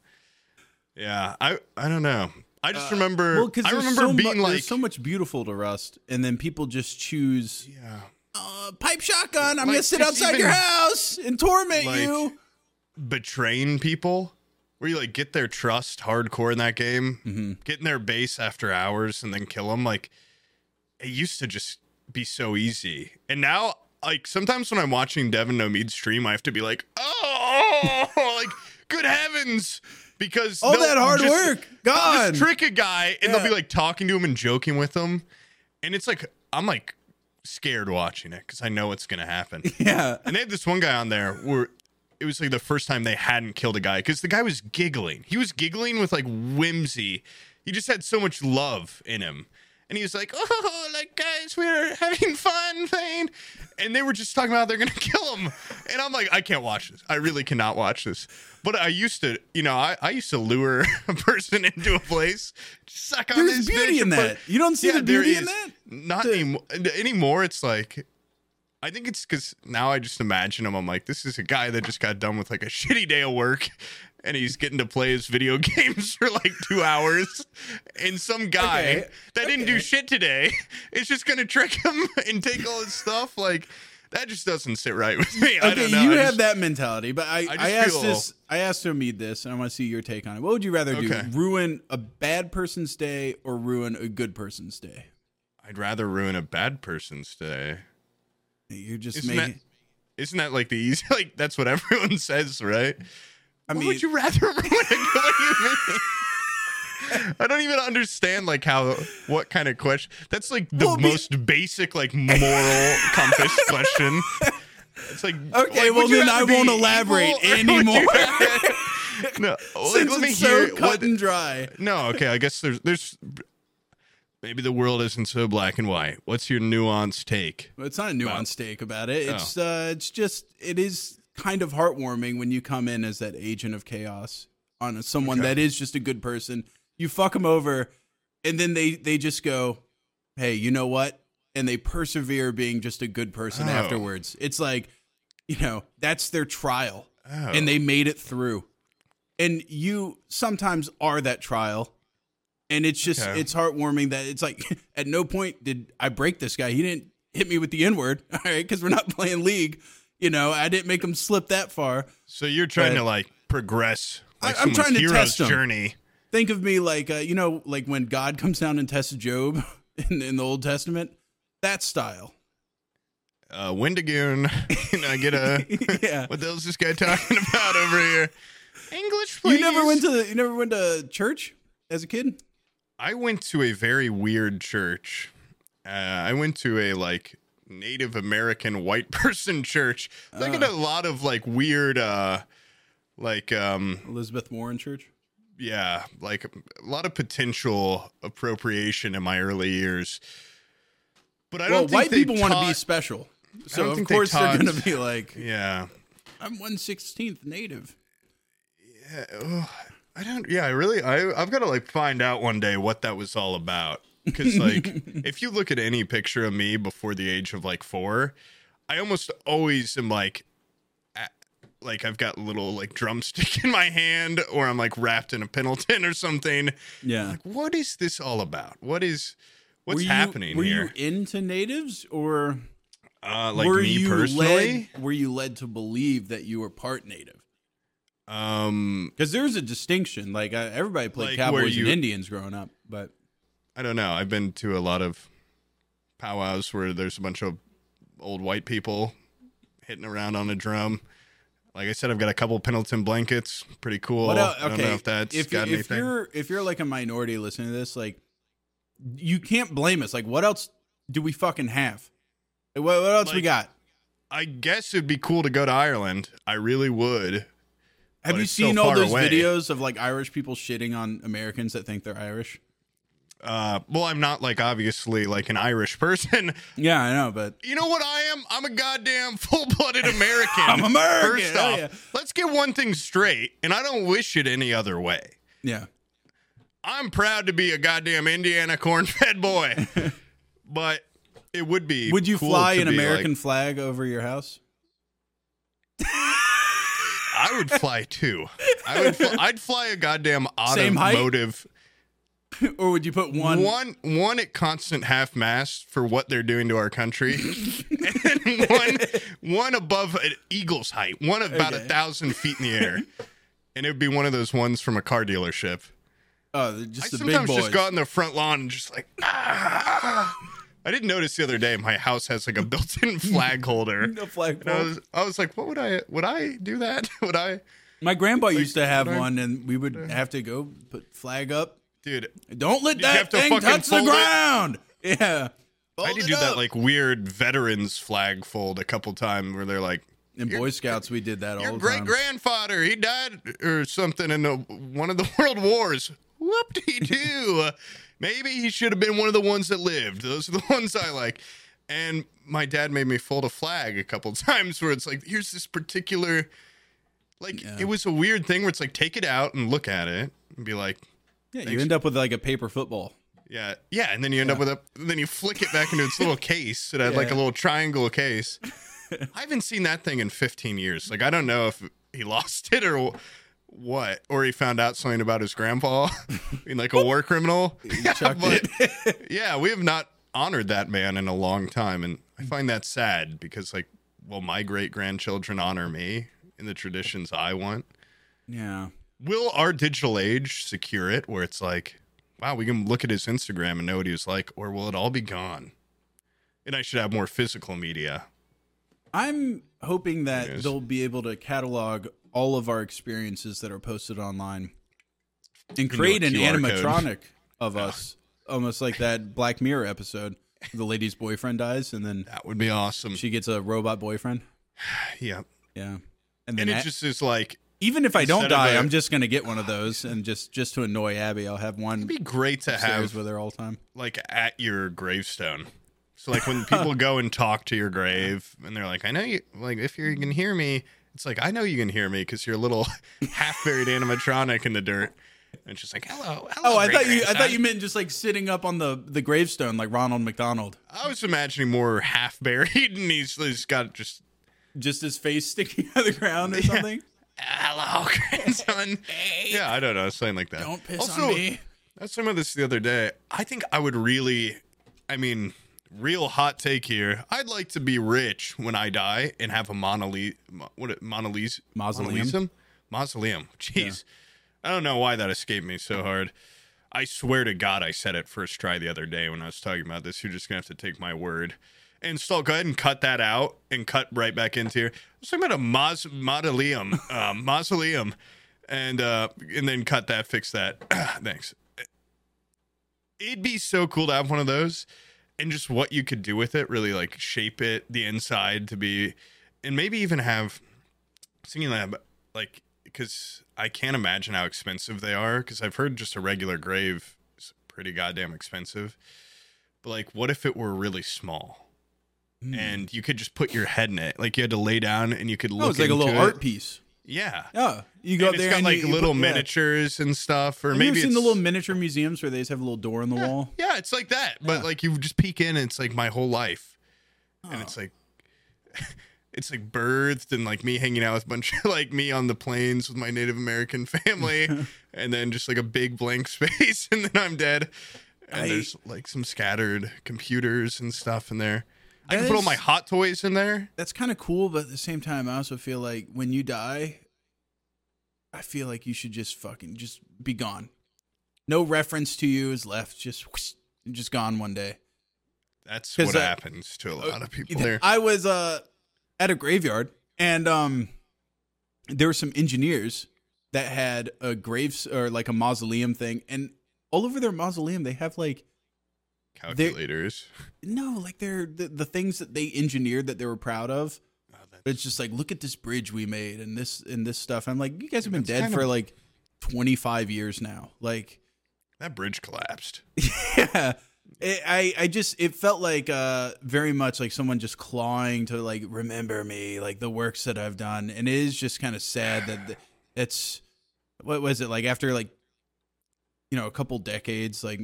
yeah. I I don't know. I just Uh, remember. Well, because I remember so being mu- like, there's so much beautiful to Rust, and then people just choose yeah, uh, pipe shotgun. I'm Like, gonna sit outside your house and torment like- you. betraying people. Where you like get their trust hardcore in that game, Mm-hmm. get in their base after hours and then kill them. Like it used to just be so easy, and now like sometimes when I'm watching Devin No Mead stream, I have to be like, oh, like good heavens, because All that hard just- work gone. Just trick a guy, and they'll be like talking to him and joking with him, and it's like I'm like scared watching it because I know what's gonna happen. Yeah, And they had this one guy on there where it was like the first time they hadn't killed a guy because the guy was giggling. He was giggling with like whimsy. He just had so much love in him. And he was like, oh, like guys, we're having fun playing. And they were just talking about they're going to kill him. And I'm like, I can't watch this. I really cannot watch this. But I used to, you know, I, I used to lure a person into a place, suck on there's this beauty bitch in put- that. You don't see yeah, the beauty in that. Not The- anymore. Anymore, it's like I think it's because now I just imagine him. I'm like, this is a guy that just got done with like a shitty day of work, and he's getting to play his video games for like two hours, and some guy Okay, that didn't do shit today is just gonna trick him and take all his stuff. Like that just doesn't sit right with me. I Okay, don't know. you I have just- that mentality, but I, I I, asked feel- this. I asked Omid this, and I want to see your take on it. What would you rather do? Ruin a bad person's day or ruin a good person's day? I'd rather ruin a bad person's day. You're just Isn't making. that isn't that like the easy like that's what everyone says, right? I What mean, would you rather ruin? what? I don't even understand like how what kind of question. That's like the Well, be- most basic like moral compass question. It's like Okay, like, well, then I won't elaborate or would you anymore. no, since let me it's hear so what- cut and dry. No, okay. I guess there's there's maybe the world isn't so black and white. What's your nuanced take? Well, It's not a nuanced take about it. It's uh, it's just it is kind of heartwarming when you come in as that agent of chaos on someone Okay. that is just a good person. You fuck them over, and then they they just go, "Hey, you know what?" And they persevere being just a good person Oh. afterwards. It's like, you know, that's their trial, Oh. and they made it through. And you sometimes are that trial. And it's just Okay. it's heartwarming that it's like at no point did I break this guy. He didn't hit me with the N word, all right, because we're not playing league. You know, I didn't make him slip that far. So you're trying to like progress like I- I'm trying to test 'em. journey. Think of me like uh, you know, like when God comes down and tests Job in, in the Old Testament. That style. Uh, Wendigoon. Can I get a? Yeah. what the hell's this guy talking about over here? English, please. You never went to the, you never went to church as a kid? I went to a very weird church. Uh, I went to a like Native American white person church. I get a lot of like weird, uh, like um, Elizabeth Warren Church. yeah, like a lot of potential appropriation in my early years. But I well, don't think white they people want to be special, so of think they course they're taught- going to be like, Yeah. "I'm one sixteenth native." Yeah. oh, I don't. Yeah, I really. I I've got to like find out one day what that was all about. Because like, if you look at any picture of me before the age of like four, I almost always am like, a- like I've got a little like drumstick in my hand, or I'm like wrapped in a Pendleton or something. Yeah. Like, what is this all about? What is what's were you, happening were here? you into natives or uh, like were me you personally. led? Were you led to believe that you were part native? Um, Because there's a distinction. Like uh, everybody played Like, cowboys you- and Indians growing up, but I don't know. I've been to a lot of powwows where there's a bunch of old white people hitting around on a drum. Like I said, I've got a couple Pendleton blankets. Pretty cool. What el- I don't okay, know if that's if, got if anything. you're if you're like a minority listening to this, like you can't blame us. Like, what else do we fucking have? Like, what, what else we got? I guess it'd be cool to go to Ireland. I really would. Have you seen all those away. videos of like Irish people shitting on Americans that think they're Irish? Uh, well, I'm not like obviously like an Irish person. Yeah, I know, but You know what I am? I'm a goddamn full-blooded American. I'm American, First off, yeah. let's get one thing straight, and I don't wish it any other way. yeah, I'm proud to be a goddamn Indiana corn-fed boy, but it would be. would you cool fly an American like- flag over your house? I would fly too. I would. Fly, I'd fly a goddamn automotive. or would you put one? One, one at constant half mast for what they're doing to our country, and one, one above an eagle's height, one about a thousand feet in the air, and it would be one of those ones from a car dealership. Oh, just I the big sometimes boys. just go out in the front lawn and just like. "Ah." I didn't notice the other day my house has like a built-in flag holder. No flag I was, I was like, what would I, would I do that? Would I, My grandpa used to have would I- one, and we would have to go put flag up. Dude? Don't let you have that to thing fucking touch the fold it? ground. Yeah, I Fold did it do that up. like weird veterans flag fold a couple times where they're like, in Boy Scouts we did that all your the great time. grandfather, he died or something in the, one of the world wars. Whoop de doo. Maybe he should have been one of the ones that lived. Those are the ones I like. And my dad made me fold a flag a couple times where it's like, here's this particular, like, Yeah. it was a weird thing where it's like, take it out and look at it and be like, yeah, you end up with like a paper football. yeah, yeah, and then you end up with a, then you flick it back into its little case. It had like a little triangle case. I haven't seen that thing in 15 years. Like I don't know if he lost it or what, or he found out something about his grandpa being like a war criminal. Yeah, but yeah, we have not honored that man in a long time, and I find that sad because like, will my great grandchildren honor me in the traditions I want? Yeah, will our digital age secure it where it's like wow we can look at his instagram and know what he was like or will it all be gone and i should have more physical media I'm hoping that they'll be able to catalog all of our experiences that are posted online and create an QR code. animatronic of us, almost like that Black Mirror episode. The lady's boyfriend dies, and then That would be awesome. she gets a robot boyfriend. yeah. Yeah, and then And it a- just is like even if I don't instead of die, a- I'm just gonna get one of those, and just just to annoy Abby, I'll have one it'd be great to upstairs have with her all the time. like at your gravestone. So like when people go and talk to your grave and they're like, I know you like if you can hear me, it's like I know you can hear me because you're a little half buried animatronic in the dirt. And she's like, hello, hello. Oh, I thought you I thought you meant just like sitting up on the the gravestone like Ronald McDonald, I was imagining more half buried and he's, he's got just just his face sticking out of the ground or something. Hello, grandson. Yeah, I don't know, something like that. Don't piss also, on me. I was talking about this the other day. I think I would really, I mean, real hot take here. I'd like to be rich when I die and have a monolith, what it, monolith, Mausoleum? mausoleum, mausoleum. Jeez, I don't know why that escaped me so hard. I swear to God, I said it first try the other day when I was talking about this. You're just gonna have to take my word. And Stall, go ahead and cut that out and cut right back into here. I was talking about a maus- mausoleum, um, mausoleum, and uh, and then cut that, fix that. Thanks it'd be so cool to have one of those and just what you could do with it really like shape it the inside to be and maybe even have singing lab like because i can't imagine how expensive they are because i've heard just a regular grave is pretty goddamn expensive but like what if it were really small Hmm. and you could just put your head in it like you had to lay down and you could look Oh, was like a little it. art piece. yeah Yeah, you go and there it's got and like you, you little put- yeah. miniatures and stuff or Have maybe you seen the little miniature museums where they just have a little door in the wall? Yeah, it's like that. But Yeah. like you just peek in and it's like my whole life. And it's like it's like birthed and like me hanging out with a bunch of like me on the plains with my Native American family and then just like a big blank space and then I'm dead. And I- there's like some scattered computers and stuff in there. I can put all my hot toys in there. That's kind of cool, but at the same time, I also feel like when you die, I feel like you should just fucking just be gone. No reference to you is left. Just whoosh, just gone one day. That's what happens to a lot of people there. I was uh at a graveyard and um there were some engineers that had a graves or like a mausoleum thing and all over their mausoleum they have like Calculators. no like they're the, the things that they engineered that they were proud of Oh, it's just like look at this bridge we made and this and this stuff i'm like you guys have been dead for of- like 25 years now like that bridge collapsed. yeah it, i i just it felt like uh very much like someone just clawing to like remember me like the works that i've done and it is just kind of sad that th- it's what was it like after like you know a couple decades like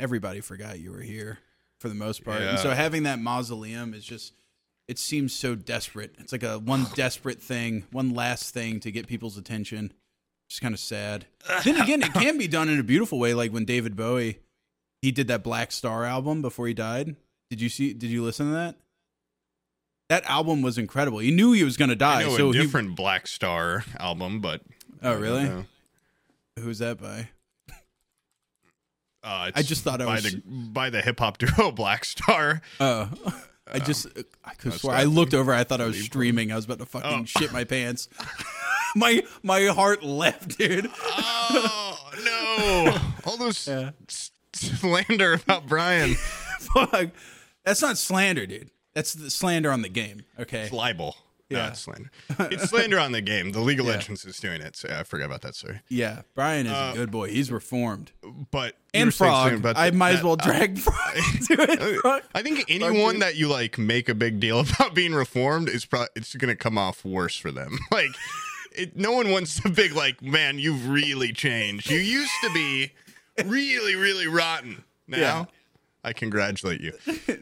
everybody forgot you were here for the most part. And so having that mausoleum is just it seems so desperate. It's like a one desperate thing one last thing to get people's attention. Just kind of sad. Then again it can be done in a beautiful way like when david bowie he did that Blackstar album before he died. Did you see did you listen to that? That album was incredible. He knew he was going to die so a he different Black Star album, but Oh, really? who's that by Uh, I just thought I by was- the by the hip hop duo Black Star. Oh, I just I could swear I looked over. I thought I was streaming. I was about to fucking Oh. shit my pants. my my heart left, dude. Oh no! All those Yeah. slander about Brian. Fuck, that's not slander, dude. That's the slander on the game. Okay, It's libel. No, Yeah. it's slander. It's slander on the game. The League of Yeah. Legends is doing it. So yeah, I forgot about that. Sorry, yeah. Brian is Uh, a good boy. He's reformed. but And were saying something Frog. about I the- might as well drag Frog into it. Frog. I think anyone that you like make a big deal about being reformed is probably it's gonna come off worse for them. Like, it, no one wants a big like, man, you've really changed. You used to be really, really rotten. Now, Yeah. I congratulate you.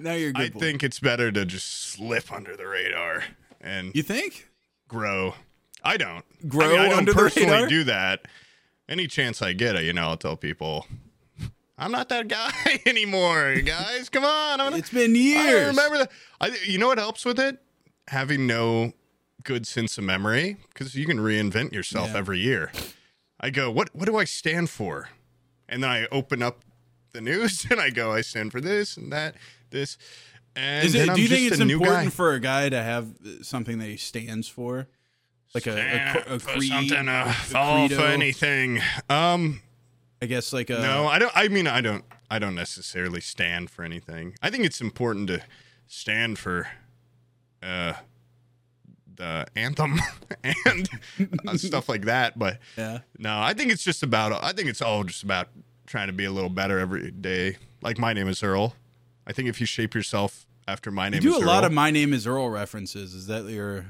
now you're good I boy. think it's better to just slip under the radar and you think? grow. I don't Grow I, mean, I don't personally do that. Any chance I get, it, you know, I'll tell people. I'm not that guy anymore, guys. Come on, I'm It's been years. I remember that. I, you know what helps with it? Having no good sense of memory because you can reinvent yourself Yeah. every year. I go, what what do I stand for? And then I open up the news and I go, I stand for this and that, this. And Is then it? I'm Do you think it's important guy. for a guy to have something that he stands for? like a, a, Stand cr- a for creed, something, uh, a fall for anything. Um, I guess like a no, I don't. I mean, I don't. I don't necessarily stand for anything. I think it's important to stand for uh, the anthem and uh, stuff like that. But yeah. no, I think it's just about. I think it's all just about trying to be a little better every day. Like my name is Earl. I think if you shape yourself after my name. You do is a lot of "My Name Is Earl" references. Is that your?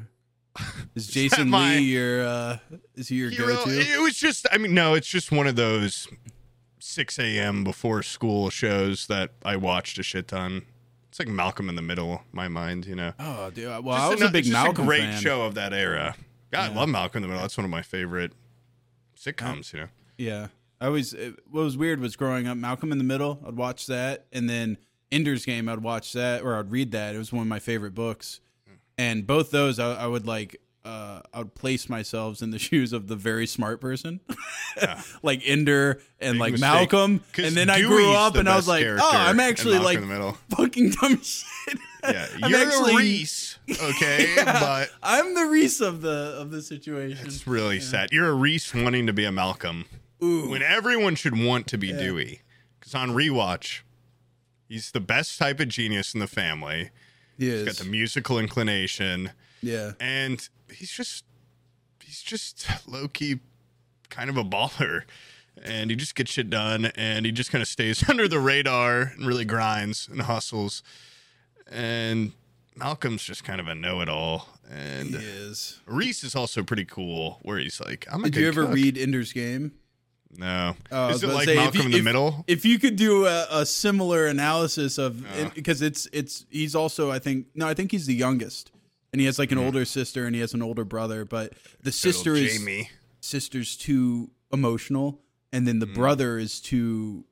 Is Jason my- Lee your? uh Is he your Hero- go-to? It was just, I mean, no, it's just one of those 6 a.m. before school shows that I watched a shit ton. It's like Malcolm in the Middle, my mind, you know. Oh, dude. Well, Just I was ano- a big Malcolm great fan. show of that era. God, I love Malcolm in the Middle. That's one of my favorite sitcoms, you know. Yeah, I always. What was weird was growing up, Malcolm in the Middle. I'd watch that, and then Ender's Game. I'd watch that, or I'd read that. It was one of my favorite books, and both those I, I would like. Uh, I would place myself in the shoes of the very smart person, like Ender and Big like mistake. Malcolm. And then I grew up and I was like, oh, I'm actually like in the Middle. fucking dumb shit. Yeah, I'm you're actually- a Reese, okay? But I'm the Reese of the of the situation. it's really sad. You're a Reese wanting to be a Malcolm. Ooh, when everyone should want to be Dewey. Because on rewatch, he's the best type of genius in the family. he He's got the musical inclination, yeah. and he's just he's just low key kind of a baller. And he just gets shit done, and he just kind of stays under the radar and really grinds and hustles. And Malcolm's just kind of a know-it-all, and He is. Reese is also pretty cool. Where he's like, "I'm a Did you ever cook. read Ender's Game? No, was is it like say, Malcolm you- in the if- Middle? If you could do a, a similar analysis of Uh. because it's it's he's also I think no I think he's the youngest and he has like an older sister and he has an older brother but the sister Little is Jamie. sister's too emotional and then the Mm. brother is too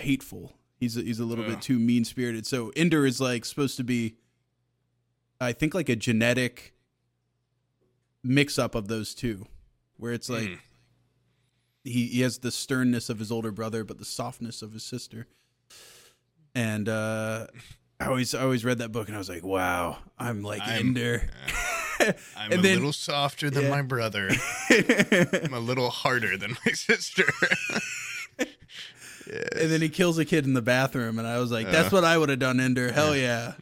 hateful. He's a, he's a little Yeah. bit too mean spirited. So Ender is like supposed to be I think like a genetic mix up of those two where it's like Mm. He, he has the sternness of his older brother but the softness of his sister and uh i always I always read that book and i was like wow i'm like I'm- ender I'm a then- little softer than Yeah. my brother. I'm a little harder than my sister. and then he kills a kid in the bathroom and i was like that's Uh. what i would have done ender hell yeah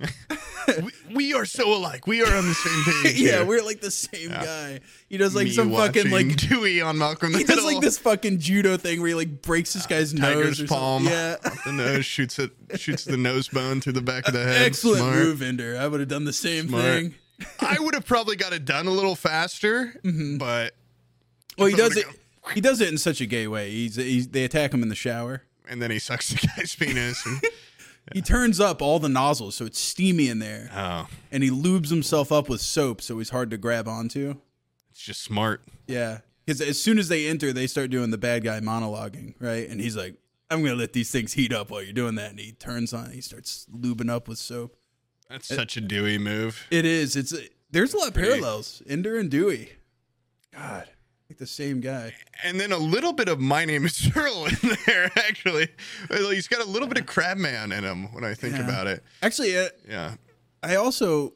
we, we are so alike. We are on the same page. yeah here. we're like the same guy he does like Me some fucking like Dewey on Malcolm. he does like this fucking judo thing where he like breaks this guy's nose tiger's palm. yeah the nose shoots it, shoots the nose bone through the back of the head. excellent Smart. move ender i would have done the same Smart. thing I would have probably got it done a little faster, Mm-hmm. but well he does it would've he does it in such a gay way he's, he's they attack him in the shower and then he sucks the guy's penis. And, He turns up all the nozzles so it's steamy in there, oh, and he lubes himself up with soap so he's hard to grab onto. it's just smart. Yeah, because as soon as they enter, they start doing the bad guy monologuing, right? And he's like, "I'm gonna let these things heat up while you're doing that," and he turns on, he starts lubing up with soap. That's such a Dewey move. It is. It's there's a lot of parallels. Ender and Dewey. God, like the same guy. and then a little bit of my name is Earl in there. Actually, he's got a little bit of Crabman in him when I think Yeah. about it. Actually, uh, Yeah, I also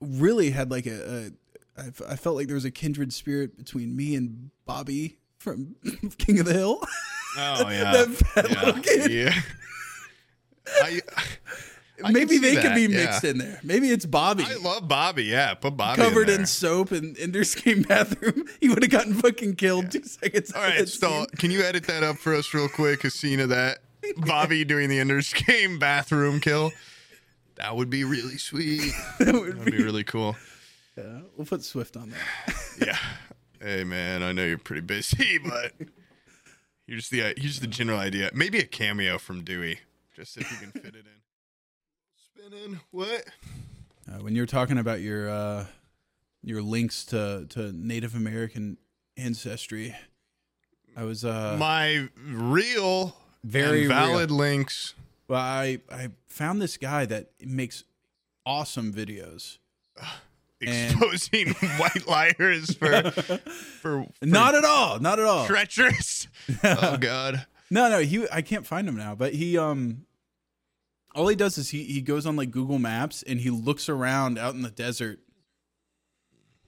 really had like a, a I, f- I felt like there was a kindred spirit between me and Bobby from King of the Hill. oh yeah, that fat yeah. little kid. yeah. I, Maybe they could that, be yeah. mixed in there. Maybe it's Bobby I love Bobby. Yeah, put Bobby covered in, in, soap and Ender's Game bathroom. He would have gotten fucking killed two seconds. All right, Stall, can you edit that up for us real quick? A scene of that Bobby doing the Ender's Game bathroom kill. That would be really sweet. That would That'd be- be really cool. yeah, we'll put Swift on that. Yeah. Hey man, I know you're pretty busy, but here's the uh, here's the general idea. Maybe a cameo from Dewey, just if you can fit it in. What? Uh, when you're talking about your uh, your links to, to Native American ancestry, I was uh, My real, Very valid links. well, I I found this guy that makes awesome videos. Exposing white liars for for, for Not at all, not at all. treacherous. oh God. No, no, he I can't find him now, but he um all he does is he he goes on like Google Maps and he looks around out in the desert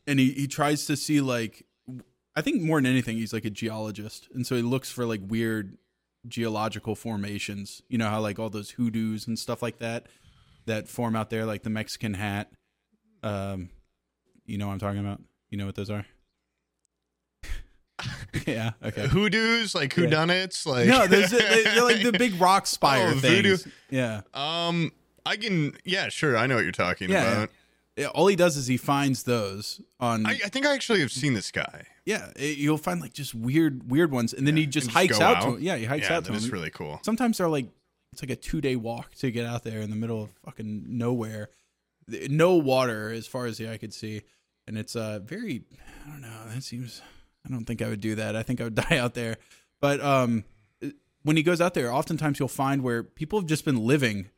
and he he tries to see like I think more than anything he's like a geologist, and so he looks for like weird geological formations. You know how like all those hoodoos and stuff like that that form out there, like the Mexican hat. Um, you know what I'm talking about. You know what those are. yeah. Okay. Hoodoos, like Yeah. whodunits, like No, there's they- they're like the big rock spire Oh, voodoo. things. Yeah. Um, I can. Yeah, sure. I know what you're talking Yeah, about. Yeah, all he does is he finds those on I, I think I actually have seen this guy. yeah it- you'll find like just weird weird ones and then he just And hikes go out, to 'em. yeah he hikes out to them really cool. sometimes they're like it's like a two day walk to get out there in the middle of fucking nowhere no water as far as the eye could see and it's uh very i don't know that seems i don't think i would do that. I think i would die out there. But um when he goes out there oftentimes you'll find where people have just been living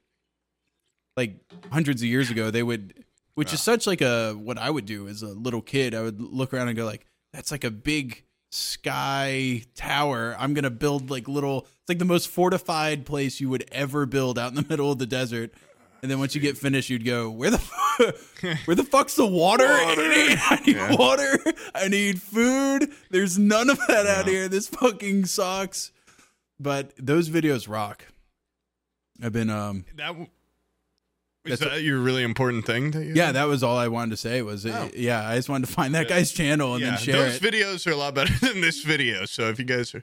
like hundreds of years ago. They would which is such like a what i would do as a little kid. I would look around and go like that's like a big sky tower. I'm gonna build like little it's like the most fortified place you would ever build out in the middle of the desert and then once you get finished you'd go where the fu- where the fuck's the water, i need water i need food there's none of that out here this fucking sucks but those videos rock i've been um That w- is that your really important thing? That you Yeah, that was all I wanted to say. Was uh, Oh. yeah, I just wanted to find that guy's channel and yeah. then share Those it. videos are a lot better than this video. So if you guys are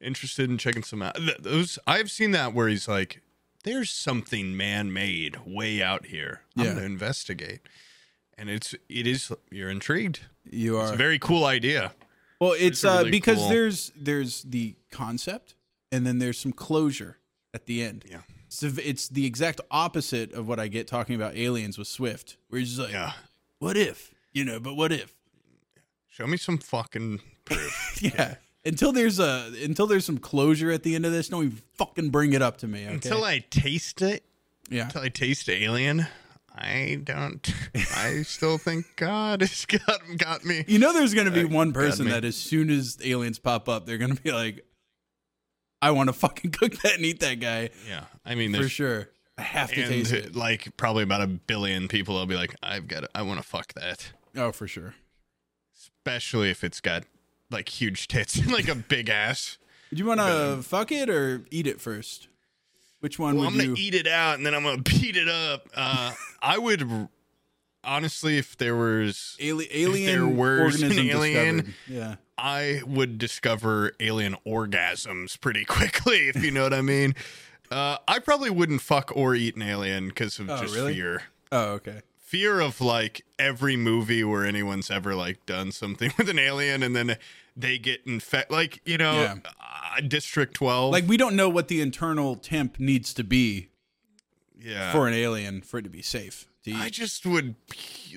interested in checking some out, th- those I've seen that where he's like, "There's something man-made way out here. I'm Yeah. gonna investigate." And it's it is you're intrigued. you are. It's a very cool idea. well. It's a uh, really because cool- there's there's the concept and then there's some closure at the end. Yeah. So it's the exact opposite of what I get talking about aliens with Swift, where he's just like, Yeah. "What if?" You know, but what if? Show me some fucking proof. Yeah. Until there's a until there's some closure at the end of this, don't even fucking bring it up to me. Okay? Until I taste it, yeah. until I taste alien, I don't. I still think God has got got me. You know, there's going to be Uh, one person that as soon as aliens pop up, they're going to be like, "I want to fucking cook that and eat that guy Yeah, I mean, for sure. I have to taste it." like probably about a billion people will be like, I've got, to, I want to fuck that, Oh, for sure. especially if it's got like huge tits and like a big ass. Do you want to fuck it or eat it first? Which one Well, would I'm gonna you? eat it out and then I'm gonna beat it up. Uh, I would honestly, if there was, Ali- alien there were an alien- discovered. Yeah. I would discover alien orgasms pretty quickly, if you know what I mean. Uh, I probably wouldn't fuck or eat an alien because of Oh, just really? fear. Oh, okay. Fear of like every movie where anyone's ever like done something with an alien and then they get infected like you know Yeah. uh, district 12 Like we don't know what the internal temp needs to be yeah. for an alien for it to be safe. To i just would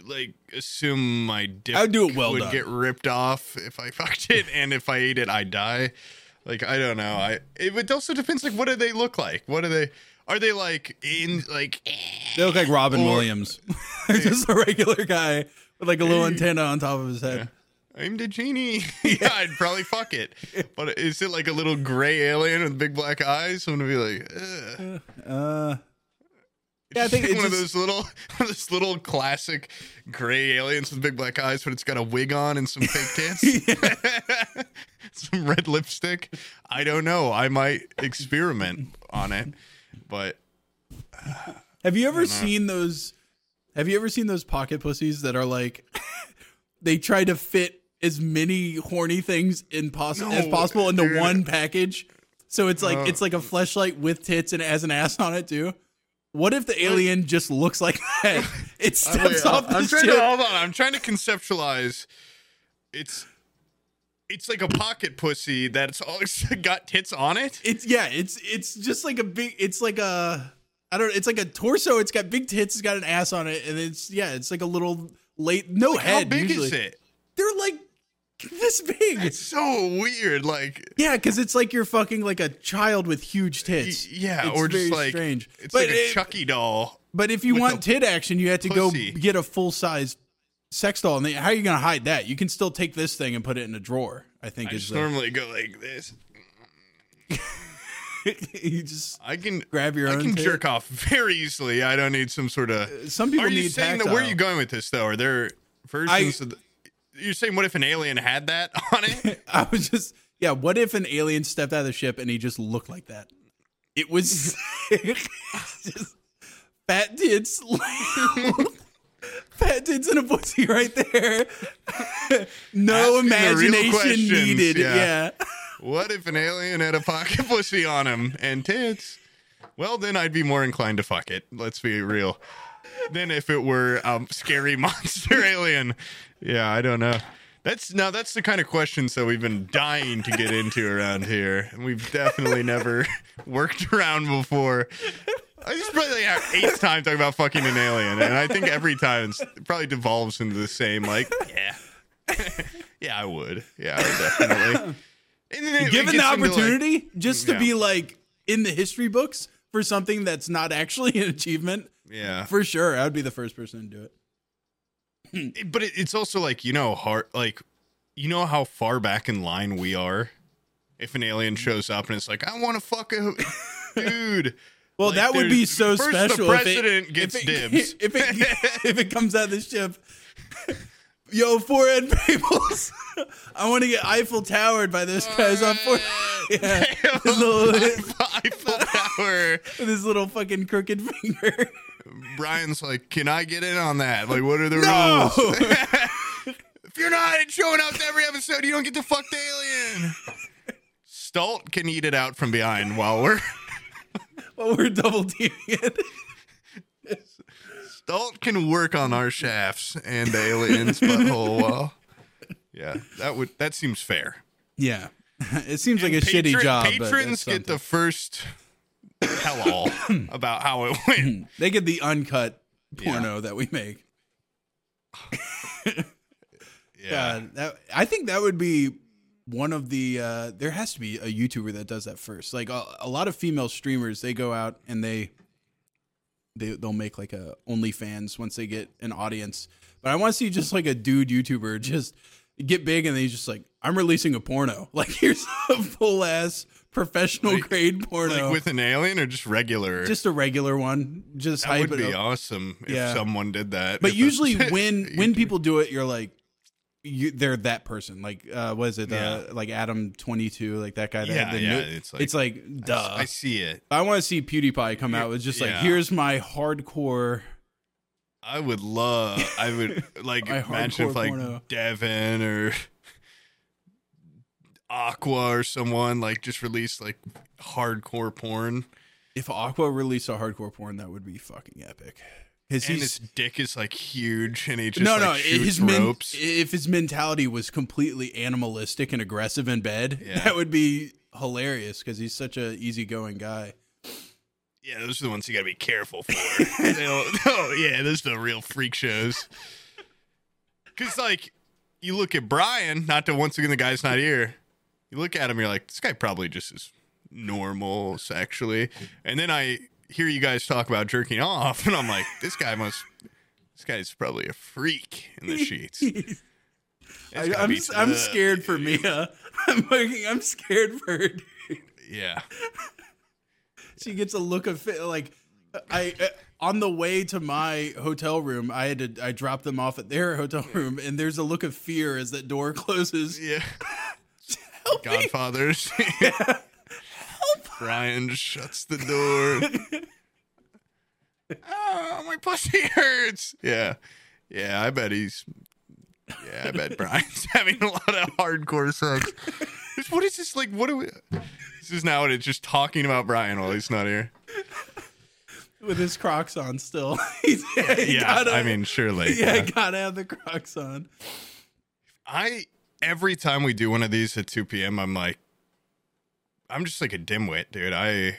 like assume my dick I'd do it well would done. get ripped off if i fucked it and if i ate it i die. Like i don't know. I it, it also depends like what do they look like? What do they are they like in like they look like Robin Or- Williams. They're just a regular guy with like a little antenna on top of his head. I'm the genie. yeah, I'd probably fuck it. But is it like a little gray alien with big black eyes? I'm gonna be like, Ugh. Uh, yeah, I think one of those little, those little classic gray aliens with big black eyes, but it's got a wig on and some fake tits, some red lipstick. I don't know. I might experiment on it, but Have you ever seen those? Have you ever seen those pocket pussies that are like they try to fit as many horny things in poss- No, as possible into dude. one package? So it's like Uh. it's like a fleshlight with tits and it has an ass on it too. What if the alien just looks like that? It steps Wait, off I'm trying ship. to hold on. I'm trying to conceptualize. It's it's like a pocket pussy that's all it's got tits on it. It's yeah, it's it's just like a big. It's like a I don't. It's like a torso. It's got big tits. It's got an ass on it, and it's yeah. It's like a little late. No How head. big usually. is it? They're like this big. It's so weird. Like yeah, because it's like you're fucking like a child with huge tits. yeah, It's or just like strange. It's but like a it- Chucky doll. But if you want tit action, you have to pussy. go get a full size sex doll. And they, how are you going to hide that? You can still take this thing and put it in a drawer. I think I is the, normally go like this. you just I can grab your I can jerk off very easily. I don't need some sort of. Uh, some people Are you need saying tactile. that? Where are you going with this though? Are there versions I- of? The, you're saying what if an alien had that on it? I was just yeah. What if an alien stepped out of the ship and he just looked like that? It was just fat tits, tits and a pussy right there. no Asking imagination questions, needed. yeah. Yeah. what if an alien had a pocket pussy on him and tits? Well, then I'd be more inclined to fuck it. Let's be real. Than if it were um scary monster alien. Yeah, I don't know. That's now that's the kind of questions that we've been dying to get into around here, and we've definitely never worked around before. I just probably like our eighth time talking about fucking an alien, and I think every time it's, it probably devolves into the same like, yeah, yeah, I would, yeah, I would definitely. And then it Given the gets into, like- opportunity, just to Yeah. be like in the history books for something that's not actually an achievement, yeah, for sure, I would be the first person to do it. It- but it, it's also like you know hard like you know how far back in line we are if an alien shows up and it's like i want to fuck a dude Well, Like, that would be so first the special. if it- president if gets it, dibs. If it if it comes out of the ship, yo, forehead fables. I want to get Eiffel Towered by this guy's on forehead. Yeah, his little, Eiffel Tower. with his little fucking crooked finger. Brian's like, "Can I get in on that? Like, what are the No! rules? if you're not showing up to every episode, you don't get to fuck the alien." Stolt can eat it out from behind while we're well, we're double teaming it. Stolt can work on our shafts and aliens butthole. While, yeah, that would that seems fair. Yeah, it seems like a Patron- shitty job. Patrons get the first tell all about how it went. they get the uncut porno that we make. Yeah. God, that, I think that would be one of the. Uh, there has to be a YouTuber that does that first. Like a, a lot of female streamers, they go out and they they they'll make like a OnlyFans once they get an audience. But I want to see just like a dude YouTuber just get big and then he's just like, I'm releasing a porno. Like here's a full ass professional Like- grade porno. Like with an alien or just regular? just a regular one. Just that would be awesome if Yeah. someone did that. But If usually when when people do it, you're like, you they're that person. Like, uh, what is it? Yeah. Uh, like Adam twenty two, like that guy. That Yeah, had the yeah, no- it's like- it's like duh. I see it. I want to see PewDiePie come out with just like, Yeah. here's my hardcore. I would love. I would like imagine if like porno. Devin or Aqua or someone like just released like hardcore porn, If Aqua released a hardcore porn, that would be fucking epic. Because his dick is like huge, and he just no, like, no. shoots His men, ropes. if his mentality was completely animalistic and aggressive in bed, Yeah. that would be hilarious. Because he's such a easygoing guy. Yeah, those are the ones you gotta be careful for. Oh yeah, those are the real freak shows. Cause like you look at Brian, not to once again the guy's not here. You look at him, you're like, this guy probably just is normal sexually. And then I hear you guys talk about jerking off, and I'm like, this guy must this guy's probably a freak in the sheets. I, gotta I'm I'm scared for Mia. I'm fucking, I'm scared for her. Dude. Yeah. She gets a look of like I uh, on the way to my hotel room. I had to I dropped them off at their hotel room, and there's a look of fear as that door closes. Yeah. Godfathers. Brian just shuts the door. oh, my pussy hurts. Yeah. Yeah, I bet he's. Yeah, I bet Brian's having a lot of hardcore sex. What is this like? What do we. This is now it's just talking about Brian while he's not here. with his Crocs on still. He's, yeah, he Yeah, gotta- I mean, surely. yeah, yeah. gotta have the Crocs on. I every time we do one of these at 2 p.m., I'm like, I'm just like a dimwit, dude. I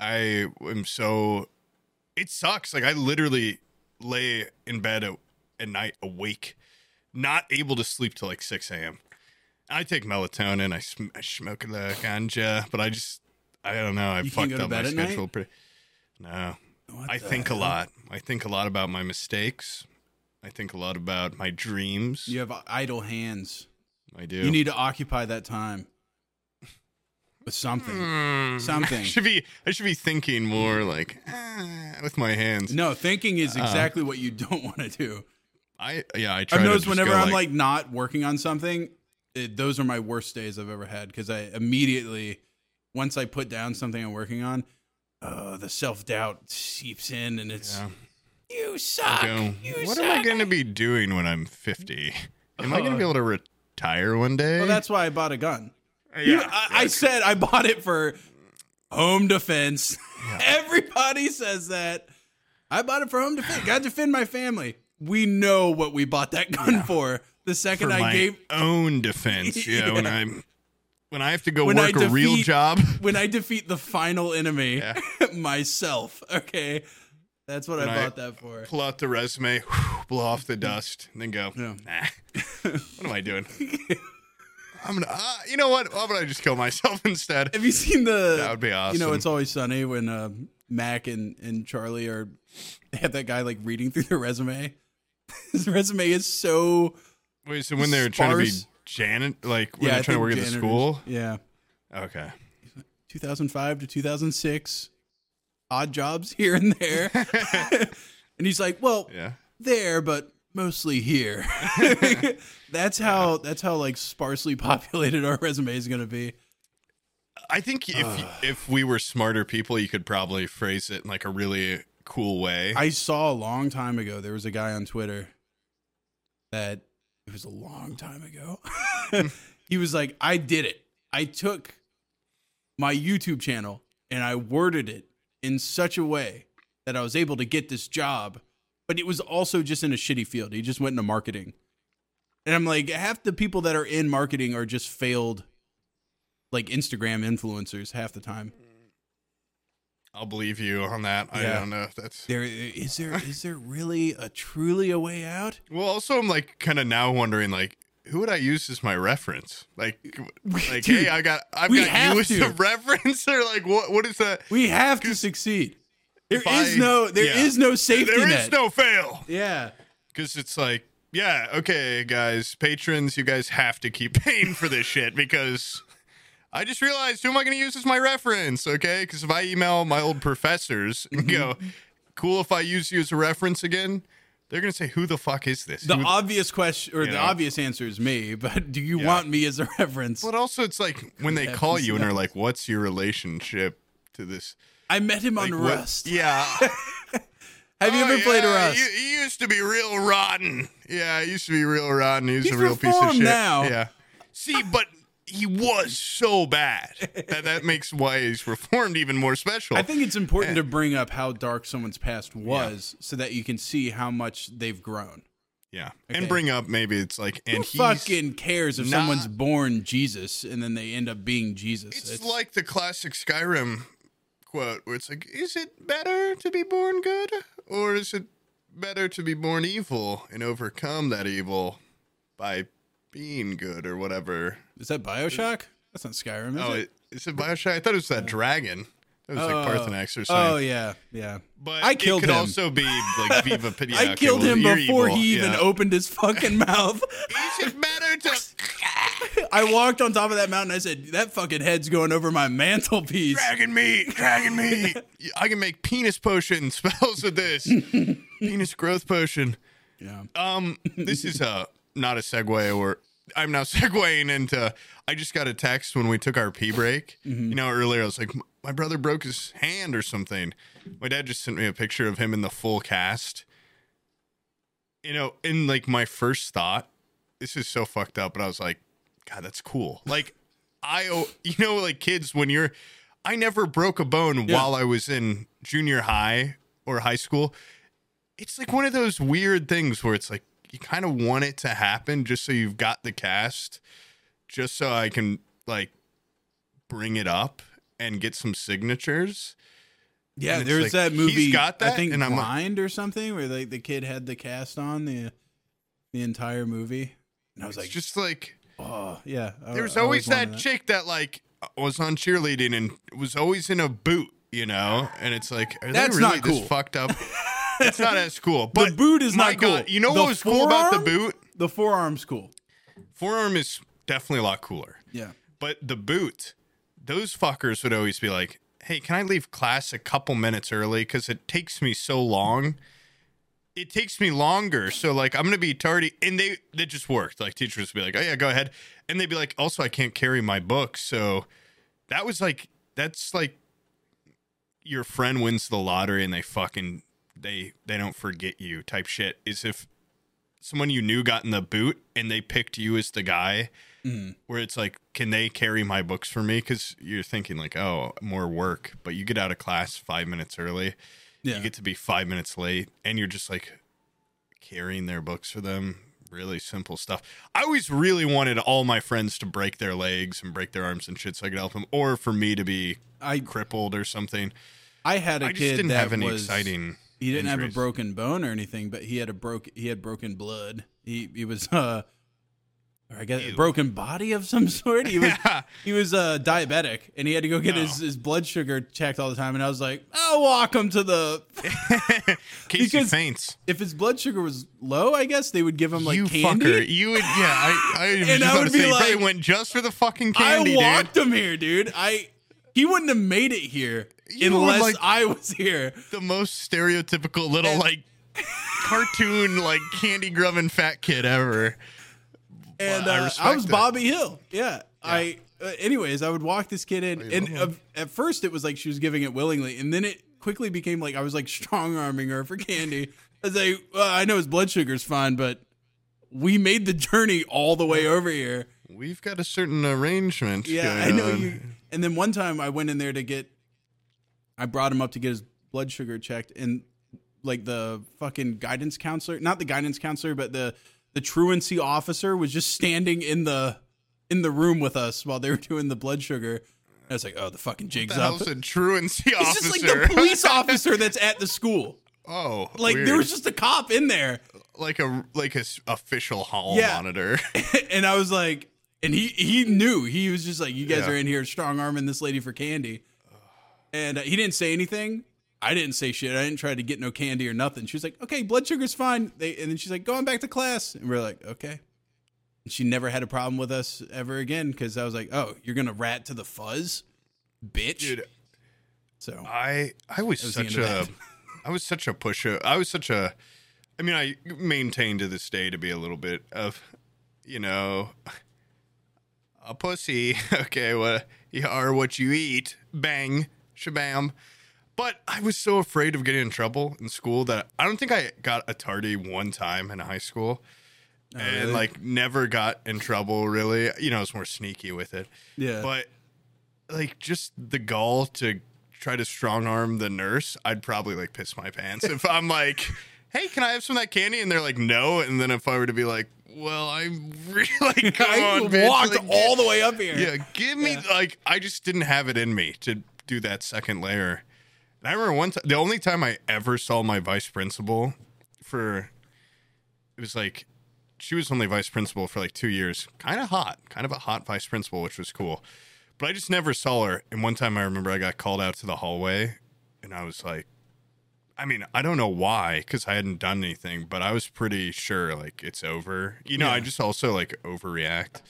I am so it sucks. Like I literally lay in bed at, at night awake, not able to sleep till like 6 a.m. I take melatonin. I, sm- I smoke the ganja, but I just I don't know. I You fucked up my schedule pretty. No, What I think a lot. I think a lot about my mistakes. I think a lot about my dreams. You have idle hands. I do. You need to occupy that time with something. Hmm. Something. I should be I should be thinking more like ah, with my hands. No, thinking Uh, is exactly what you don't want to do. I yeah, I try I've noticed whenever I'm like not working on something, it, those are my worst days I've ever had because I immediately, once I put down something I'm working on, uh, the self doubt seeps in and it's Yeah. you suck. go, you what suck. am I going to be doing when I'm 50? Am I going to be able to retire one day? Well, that's why I bought a gun. You- I, I said I bought it for home defense. Everybody says that. I bought it for home defense. Got to defend my family. We know what we bought that gun for. The second for I my gave own defense. Yeah, when I'm when I have to go When I work a real defeat- job. when I defeat the final enemy Yeah. myself. Okay, that's what When I I- bought that for. Pull out the resume, blow off the dust, and then go. Yeah. Nah, what am I doing? I'm gonna. Uh, you know what? Why would I just kill myself instead? Have you seen the? That would be awesome. You know, it's always sunny when uh, Mac and and Charlie are they have that guy like reading through their resume. His resume is so Wait, so when they're trying to be. Janet, like when yeah. They're trying to work at the school? Yeah, Okay. 2005 to 2006, odd jobs here and there, and he's like, well, Yeah. there, but mostly here. that's how that's how like sparsely populated our resume is going to be. I think if uh. if we were smarter people, you could probably phrase it in like a really cool way. I saw a long time ago there was a guy on Twitter that it was a long time ago. he was like, I did it. I took my YouTube channel and I worded it in such a way that I was able to get this job, but it was also just in a shitty field. He just went into marketing. And I'm like, half the people that are in marketing are just failed like Instagram influencers half the time. I'll believe you on that. I don't know if that's There is there is there really a truly a way out? Well, also I'm like kind of now wondering like who would I use as my reference? Like like Dude, hey, I got I've got you as a reference or like what what is that? We have to succeed. There is no there is yeah. no safety There net. is no fail. yeah. Cuz it's like yeah, okay, guys, patrons, you guys have to keep paying for this shit because I just realized who am I going to use as my reference, okay? Because if I email my old professors and mm-hmm. go, cool if I use you as a reference again, they're going to say, who the fuck is this? The Who- obvious question or You the know? obvious answer is me, but do you Yeah. want me as a reference? But also, it's like when they call you and are like, "What's your relationship to this?" I met him on Like, what- Rust. Yeah. Have you Oh, ever played Rust? He, he used to be real rotten. Yeah, he used to be real rotten. He was He's a real piece of shit. now. Yeah. See, but he was so bad that that makes why he's reformed even more special. I think it's important to bring up how dark someone's past was so that you can see how much they've grown. yeah, Okay. and bring up maybe it's like, and Who he's fucking cares if not- someone's born Jesus and then they end up being Jesus? It's, It's- like the classic Skyrim quote where it's like, is it better to be born good or is it better to be born evil and overcome that evil by being good or whatever? is that Bioshock? That's not Skyrim. Is oh, it? is it Bioshock? I thought it was that dragon. That was uh, Oh. like Paarthurnax or something. Oh yeah, yeah. But I killed it could him. also be like Viva Pity. I killed him before he even opened his fucking mouth. Is it better to I walked on top of that mountain. I said, "That fucking head's going over my mantelpiece." dragon meat? Dragon meat. I can make penis potion spells with this. penis growth potion. Yeah. Um, this is a not a segue, or I'm now segueing into. I just got a text when we took our pee break. Mm-hmm. You know, earlier I was like, my brother broke his hand or something. My dad just sent me a picture of him in the full cast. You know, in like my first thought, this is so fucked up, but I was like, God, that's cool. Like, I, you know, like kids when you're, I never broke a bone Yeah. while I was in junior high or high school it's like one of those weird things where it's like you kind of want it to happen just so you've got the cast just so I can like bring it up and get some signatures. Yeah, it's there's like, that he's movie. got I that, think and I'm like- or something, where like the kid had the cast on the the entire movie, and I was like, just like oh yeah. I- there's I always that, wanted chick that like was on cheerleading and was always in a boot, you know? And it's like are That's they really not cool. this fucked up? it's not as cool. But boot is not cool. God, you know The what was cool about the boot? The forearm's cool. Forearm is definitely a lot cooler. Yeah. But the boot, those fuckers would always be like, "Hey, can I leave class a couple minutes early? Because it takes me so long it takes me longer. So like I'm gonna be tardy, and they that just worked. Like teachers would be like, "Oh yeah, go ahead," and they'd be like, "Also, I can't carry my books." So that was like that's like your friend wins the lottery and they fucking they they don't forget you type shit. Is if someone you knew got in the boot and they picked you as the guy. Mm-hmm. Where it's like, can they carry my books for me? Because you're thinking like, oh, more work, but you get out of class five minutes early Yeah. you get to be five minutes late and you're just like carrying their books for them really simple stuff i always really wanted all my friends to break their legs and break their arms and shit so i could help them or for me to be I crippled or something I had a i just kid didn't that have any was exciting he didn't have a broken bone or anything, but he had a broke he had broken blood. He he was uh or I guess a broken body of some sort. He was Yeah. he was uh diabetic and he had to go get his, Oh. his blood sugar checked all the time and I was like, I'll walk him to the Because- faints if his blood sugar was low, I guess they would give him like you candy. fucker you would yeah i, I And I would be say like- went just for the fucking candy I walked dude him here, dude. I he wouldn't have made it here You unless like- I was here. the most stereotypical little like cartoon like candy grubbing fat kid ever and Well, I uh, I, respect was. Bobby Hill. Yeah, I. Uh, anyways, I would walk this kid in, and uh, at first it was like she was giving it willingly, and then it quickly became like I was like strong arming her for candy. I was like, well, I know his blood sugar's fine, but we made the journey all the way over here. We've got a certain arrangement. Yeah, I know you. And then one time I went in there to get, I brought him up to get his blood sugar checked, and like the fucking guidance counselor, not the guidance counselor, but the the truancy officer was just standing in the in the room with us while they were doing the blood sugar. I was like, oh, the fucking jig's The up. a truancy It's officer? just like the police officer that's at the school. oh, Like weird. there was just a cop in there, like a like a official hall Yeah. monitor. and I was like, and he he knew he was just like, you guys Yeah. are in here strong arming this lady for candy, and uh, he didn't say anything. I didn't say shit. I didn't try to get no candy or nothing. She was like, okay, blood sugar's fine. They and then she's like, going back to class, and we're like, okay. And she never had a problem with us ever again because I was like, oh, you're gonna rat to the fuzz, bitch. Dude, so I I was, was such a I was such a pusher. I was such a I mean, I maintain to this day to be a little bit of, you know, a pussy. Okay, what you are what you eat. Bang, shabam. But I was so afraid of getting in trouble in school that I don't think I got a tardy one time in high school. Oh, and Oh, really? like never got in trouble really. You know, I was more sneaky with it. yeah, But like just the gall to try to strong arm the nurse, I'd probably like piss my pants if I'm like, "Hey, can I have some of that candy?" and they're like, "No," and then if I were to be like, "Well, I'm really like, come I on, bitch. walked like, all the way up here. yeah, give me like I just didn't have it in me to do that second layer. And I remember one time, the only time I ever saw my vice principal for it was like she was only vice principal for like two years. Kind of hot, kind of a hot vice principal, which was cool. But I just never saw her. And one time I remember I got called out to the hallway, and I was like, I mean, I don't know why, because I hadn't done anything, but I was pretty sure like it's over. You know, I just also like overreact.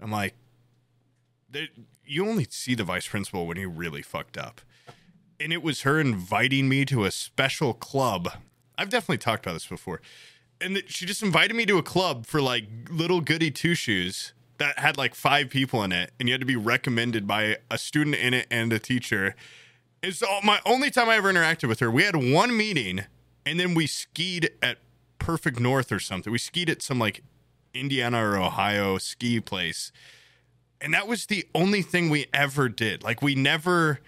I'm like, you only see the vice principal when he really fucked up. And it was her inviting me to a special club. I've definitely talked about this before. And she just invited me to a club for like little goody two shoes that had like five people in it. And you had to be recommended by a student in it and a teacher. It's all, my only time I ever interacted with her. We had one meeting and then we skied at Perfect North or something. We skied at some like Indiana or Ohio ski place and that was the only thing we ever did. Like we never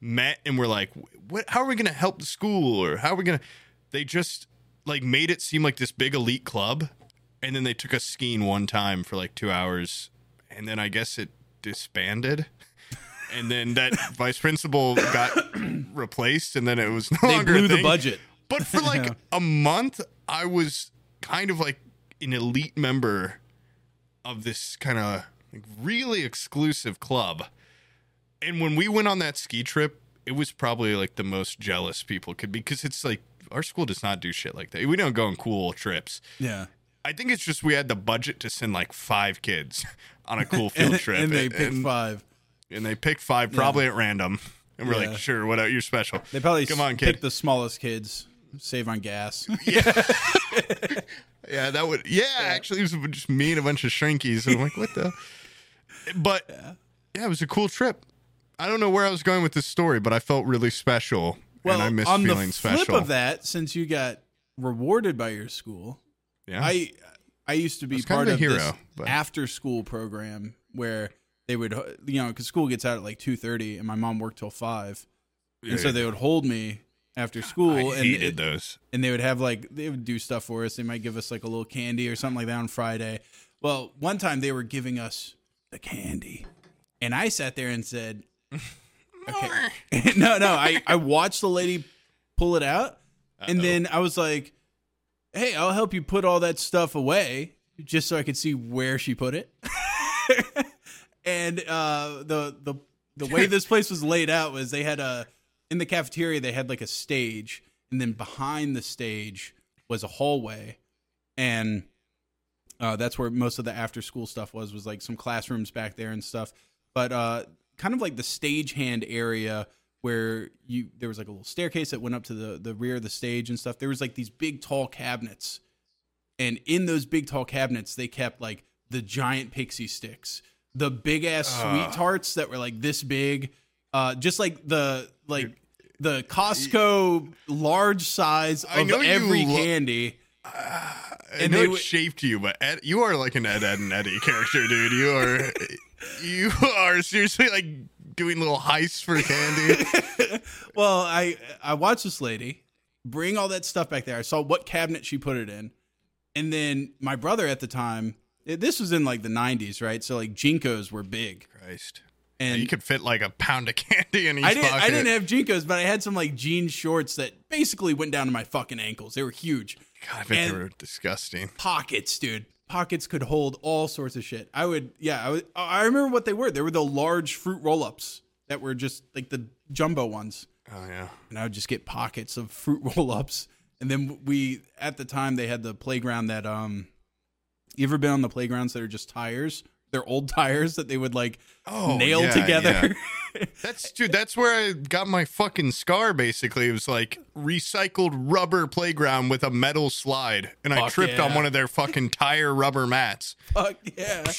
met and we're like, what? How are we going to help the school or how are we going to? They just like made it seem like this big elite club, and then they took us skiing one time for like two hours, and then I guess it disbanded. And then that vice principal got replaced, and then it was no they longer blew the budget. But for like a month, I was kind of like an elite member of this kind of really exclusive club. And when we went on that ski trip, it was probably like the most jealous people could be because it's like our school does not do shit like that. We don't go on cool trips. Yeah, I think it's just we had the budget to send like five kids on a cool field and, trip, and they picked and, five. and they picked five probably at random. And we're Yeah. like, sure, whatever, you're special. They probably come on, picked kid. the smallest kids. save on gas. Yeah, that would. Yeah, actually, it was just me and a bunch of shrinkies. And I'm like, what the? But yeah. it was a cool trip. I don't know where I was going with this story, but I felt really special, well, and I miss on feeling the flip special. of that, since you got rewarded by your school, yeah, I I used to be part of of, hero, this but- after school program where they would you know because school gets out at like two thirty and my mom worked till five, and so Yeah. they would hold me after school I and hated those. and they would have like they would do stuff for us. They might give us like a little candy or something like that on Friday. Well, one time they were giving us the candy, and I sat there and said, "Okay, no, no." I I watched the lady pull it out, and Uh-oh. then I was like, "Hey, I'll help you put all that stuff away." Just so I could see where she put it, and uh, the the the way this place was laid out was they had a in the cafeteria they had like a stage and then behind the stage was a hallway and uh, that's where most of the after school stuff was was like some classrooms back there and stuff. But uh, kind of like the stagehand area where you there was like a little staircase that went up to the the rear of the stage and stuff. There was like these big tall cabinets and in those big tall cabinets they kept like the giant pixie sticks the big ass sweet tarts that were like this big uh just like the like the Costco large size I of know you every lo- candy. I And know they it would- shaped you, but Ed, you are like an Ed, Edd n Eddy character, dude. You are, you are seriously like doing little heists for candy. well i i watched this lady bring all that stuff back there. I saw what cabinet she put it in. And then my brother at the time this was in like the 90s right? So like JNCOs were big. Christ, and you could fit like a pound of candy in each I didn't. pocket. I didn't have JNCOs, but I had some like jean shorts that basically went down to my fucking ankles. They were huge God, I bet they were disgusting. pockets, dude. Pockets could hold all sorts of shit. I would, yeah. I would. I remember what they were. They were the large fruit roll-ups that were just like the jumbo ones, Oh yeah, and I would just get pockets of fruit roll-ups. And then we, at the time, they had the playground that um. You ever been on the playgrounds that are just tires? They're old tires that they would like Oh, nail yeah, together. that's dude. That's where I got my fucking scar. Basically, it was like recycled rubber playground with a metal slide, and I Fuck tripped on one of their fucking tire rubber mats. Fuck yeah.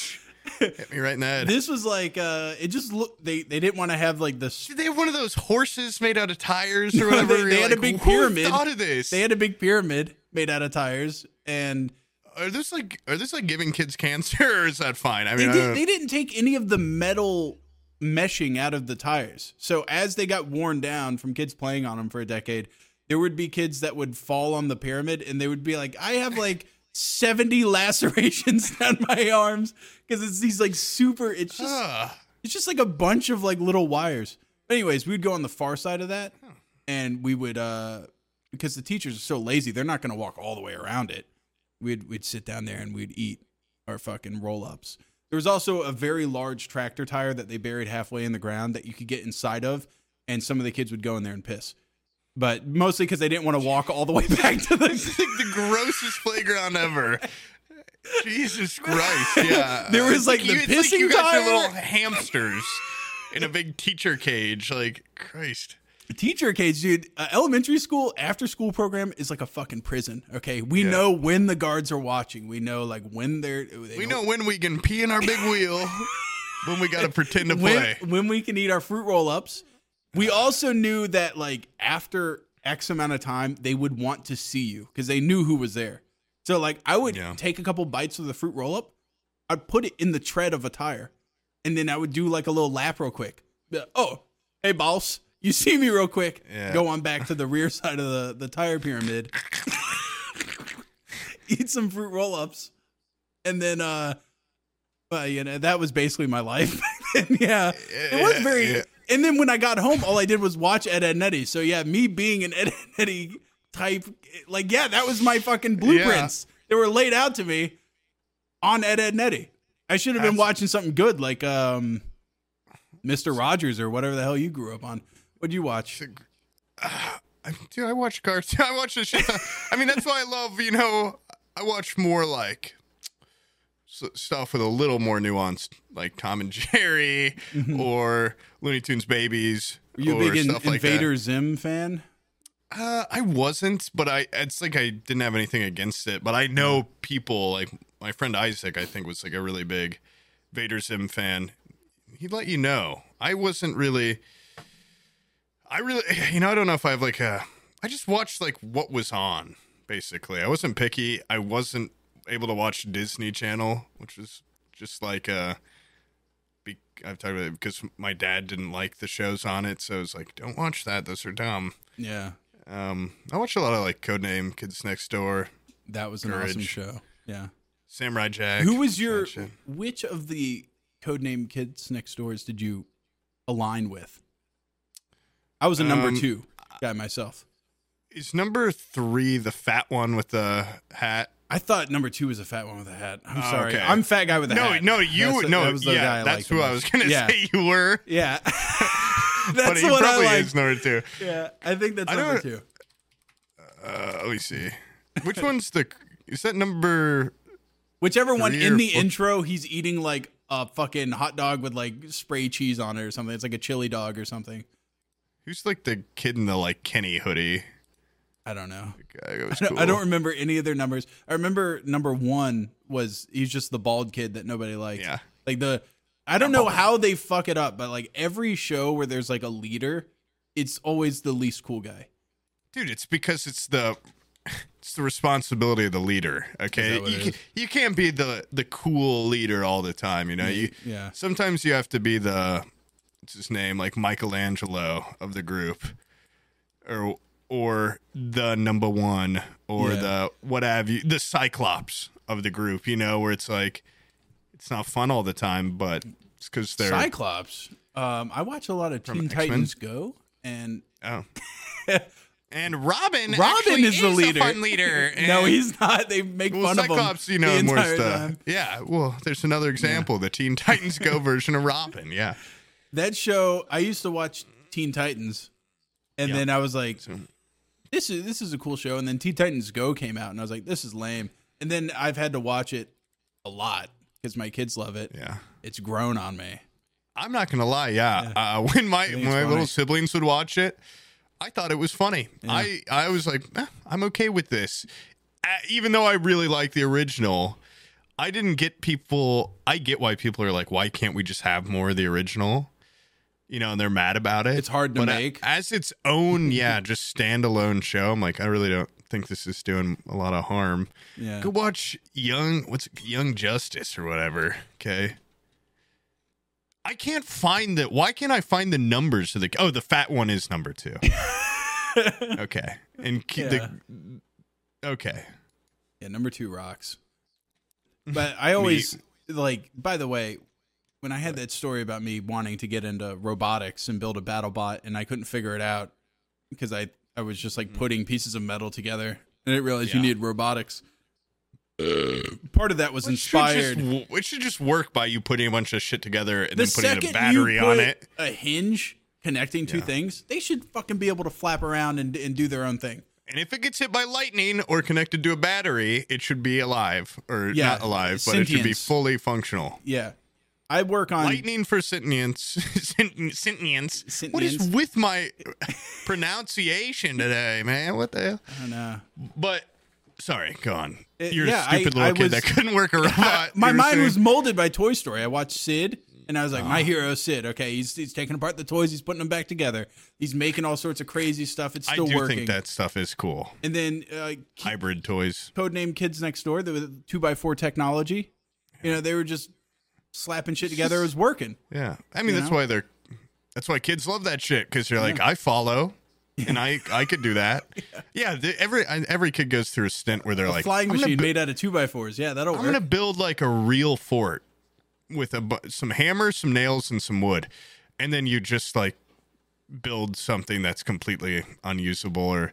Hit me right in the head. this was like uh it just looked they they didn't want to have like this Did they have one of those horses made out of tires or whatever? they- they had a like, big "Who pyramid. Thought of this? they had a big pyramid made out of tires and are this like are this like giving kids cancer or is that fine? I mean, I did, don't- they didn't take any of the metal meshing out of the tires so as they got worn down from kids playing on them for a decade there would be kids that would fall on the pyramid and they would be like i have like 70 lacerations down my arms because it's these like super it's just Ah, It's just like a bunch of like little wires. Anyways, we'd go on the far side of that, and we would uh because the teachers are so lazy, they're not going to walk all the way around it. We'd we'd sit down there and we'd eat our fucking roll ups. There was also a very large tractor tire that they buried halfway in the ground that you could get inside of, and some of the kids would go in there and piss. But mostly because they didn't want to walk all the way back to the. the grossest playground ever. Jesus Christ! Yeah, There was, like, the you, it's like you pissing are tire. little hamsters in a big teacher cage. Like Christ. Teacher cage, dude. Uh, elementary school after school program is like a fucking prison. Okay, we Yeah. know when the guards are watching. We know like when they're. They We know when we can pee in our big wheel. when we got to pretend to play. when we can eat our fruit roll ups. We also knew that like after X amount of time, they would want to see you because they knew who was there. So like I would Yeah. take a couple bites of the fruit roll up, I'd put it in the tread of a tire, and then I would do like a little lap real quick. Oh, hey boss, you see me real quick? Yeah. Go on back to the rear side of the the tire pyramid. Eat some fruit roll ups, and then uh, well, you know that was basically my life. And yeah, it was very. Yeah. And then when I got home, all I did was watch Ed, Edd n Eddy. So yeah, me being an Ed, Edd n Eddy type, like yeah, that was my fucking blueprints. They were laid out to me on Ed, Edd n Eddy. I should have been That's- watching something good like um, Mister Rogers or whatever the hell you grew up on. What'd you watch? I, dude, I watch cartoons. I watch the shit. I mean, that's why I love, you know, I watch more like stuff with a little more nuance, like Tom and Jerry or Looney Tunes Babies Were you a big in, like Invader Zim fan? Uh, I wasn't, but I it's like I didn't have anything against it. But I know people like my friend Isaac. I think was like a really big Vader Zim fan. He'd let you know. I wasn't really. I really, you know, I don't know if I have like a. I just watched like what was on. Basically, I wasn't picky. I wasn't able to watch Disney Channel, which was just like uh be, I've talked about it because my dad didn't like the shows on it, so I was like, don't watch that. Those are dumb. Yeah, Um, I watched a lot of like Codename Kids Next Door, that was an awesome show. Yeah. Samurai Jack. Who was your? Which of the codename kids next doors did you align with? I was a number Um, two guy myself. Is number three the fat one with the hat? I thought number two was a fat one with a hat. I'm Oh, sorry. okay. I'm fat guy with a No, hat. no, no, you That's- no, that was the guy yeah, I that's who I was gonna Yeah. say you were. Yeah. but that's he what I probably like. is number two. Yeah, I think that's I number two. Uh, let me see. Which one's the? Is that number? Whichever one in the four- intro, he's eating like a fucking hot dog with like spray cheese on it or something. It's like a chili dog or something. Who's like the kid in the like Kenny hoodie? I don't know. I don't, cool. I don't remember any of their numbers. I remember number one was he's just the bald kid that nobody liked. Yeah. Like the I don't know how they fuck it up, but like every show where there's like a leader, it's always the least cool guy. dude it's because it's the it's the responsibility of the leader okay you, can, you can't be the the cool leader all the time you know you Yeah. sometimes you have to be the what's his name like michelangelo of the group or or the number one or Yeah. the what have you the cyclops of the group you know where it's like it's not fun all the time but it's because they're Cyclops. Um, I watch a lot of Teen X-Men? Titans Go, and oh and robin Robin actually is the leader. a fun leader no, he's not. They make Well, fun of him. Cyclops, you the know, more entire stuff. time. Yeah, well, there's another example, the Teen Titans Go version of Robin. Yeah, That show, I used to watch Teen Titans, and Yep. then I was like, "This is this is a cool show." And then Teen Titans Go came out, and I was like, "This is lame." And then I've had to watch it a lot because my kids love it. yeah. It's grown on me. I'm not gonna lie. Yeah, Uh, when my think when it's my funny. little siblings would watch it, I thought it was funny. I I was like, eh, I'm okay with this, uh, even though I really like the original. I didn't get people. I get why people are like, why can't we just have more of the original? You know, and they're mad about it. It's hard to But make. as its own, yeah, just standalone show. I'm like, I really don't think this is doing a lot of harm. Yeah. Go watch Young what's Young Justice or whatever. Okay. I can't find the why can't I find the numbers of the oh the fat one is number two. okay. And ke- the okay. Yeah, number two rocks. But I always like. By the way, when I had that story about me wanting to get into robotics and build a battle bot, and I couldn't figure it out because I I was just like putting pieces of metal together, and I didn't realize you Mm. Yeah. needed robotics. Part of that was It should, just, inspired. it should just work by you putting a bunch of shit together and The then putting a battery you on it. a hinge connecting two Yeah. things, they should fucking be able to flap around and, and do their own thing. And if it gets hit by lightning or connected to a battery, it should be alive or Yeah, not alive, but it should be fully functional. Yeah, I work on Lightning for sentience. Sent- sentience. What is with my pronunciation today, man? What the hell? I don't know. But sorry, go on. Uh, You're yeah, a stupid I- little I kid was- that couldn't work a robot. my mind saying- was molded by Toy Story. I watched Sid, and I was like, my hero is Sid. Okay, he's he's taking apart the toys, he's putting them back together, he's making all sorts of crazy stuff. It's I still do working. think that stuff is cool. and then uh, Hybrid toys. codename Kids Next Door, the two by four technology. You know, they were just slapping shit together. is working. Yeah, I mean that's know? why they're. That's why kids love that shit because you're like, I follow, and I I could do that. Yeah, the, every every kid goes through a stint where they're A like, flying machine bu- made out of two by fours. Yeah, that'll I'm work. gonna build like a real fort with a some hammers, some nails, and some wood, and then you just like build something that's completely unusable, or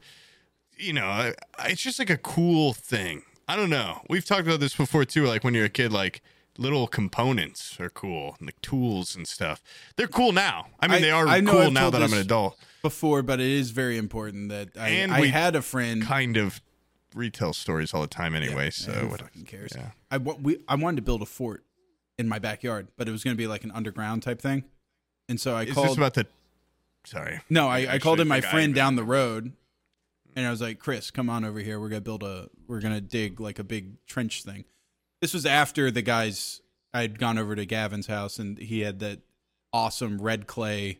you know, it's just like a cool thing. I don't know. We've talked about this before too. Like when you're a kid, like little components are cool, like tools and stuff. They're cool now. I mean, I- they are I cool I've now that I'm an adult. Before, but it is very important that I, And I had a friend. Kind of retell stories all the time anyway. so who what- fucking cares? yeah. I we I wanted to build a fort in my backyard, but it was going to be like an underground type thing. And so I is called. this about the? Sorry. no, I, I called in my friend down the road, and I was like, Chris, come on over here. We're gonna build a. We're gonna dig like a big trench thing. This was after the guys. I'd gone over to Gavin's house, and he had that awesome red clay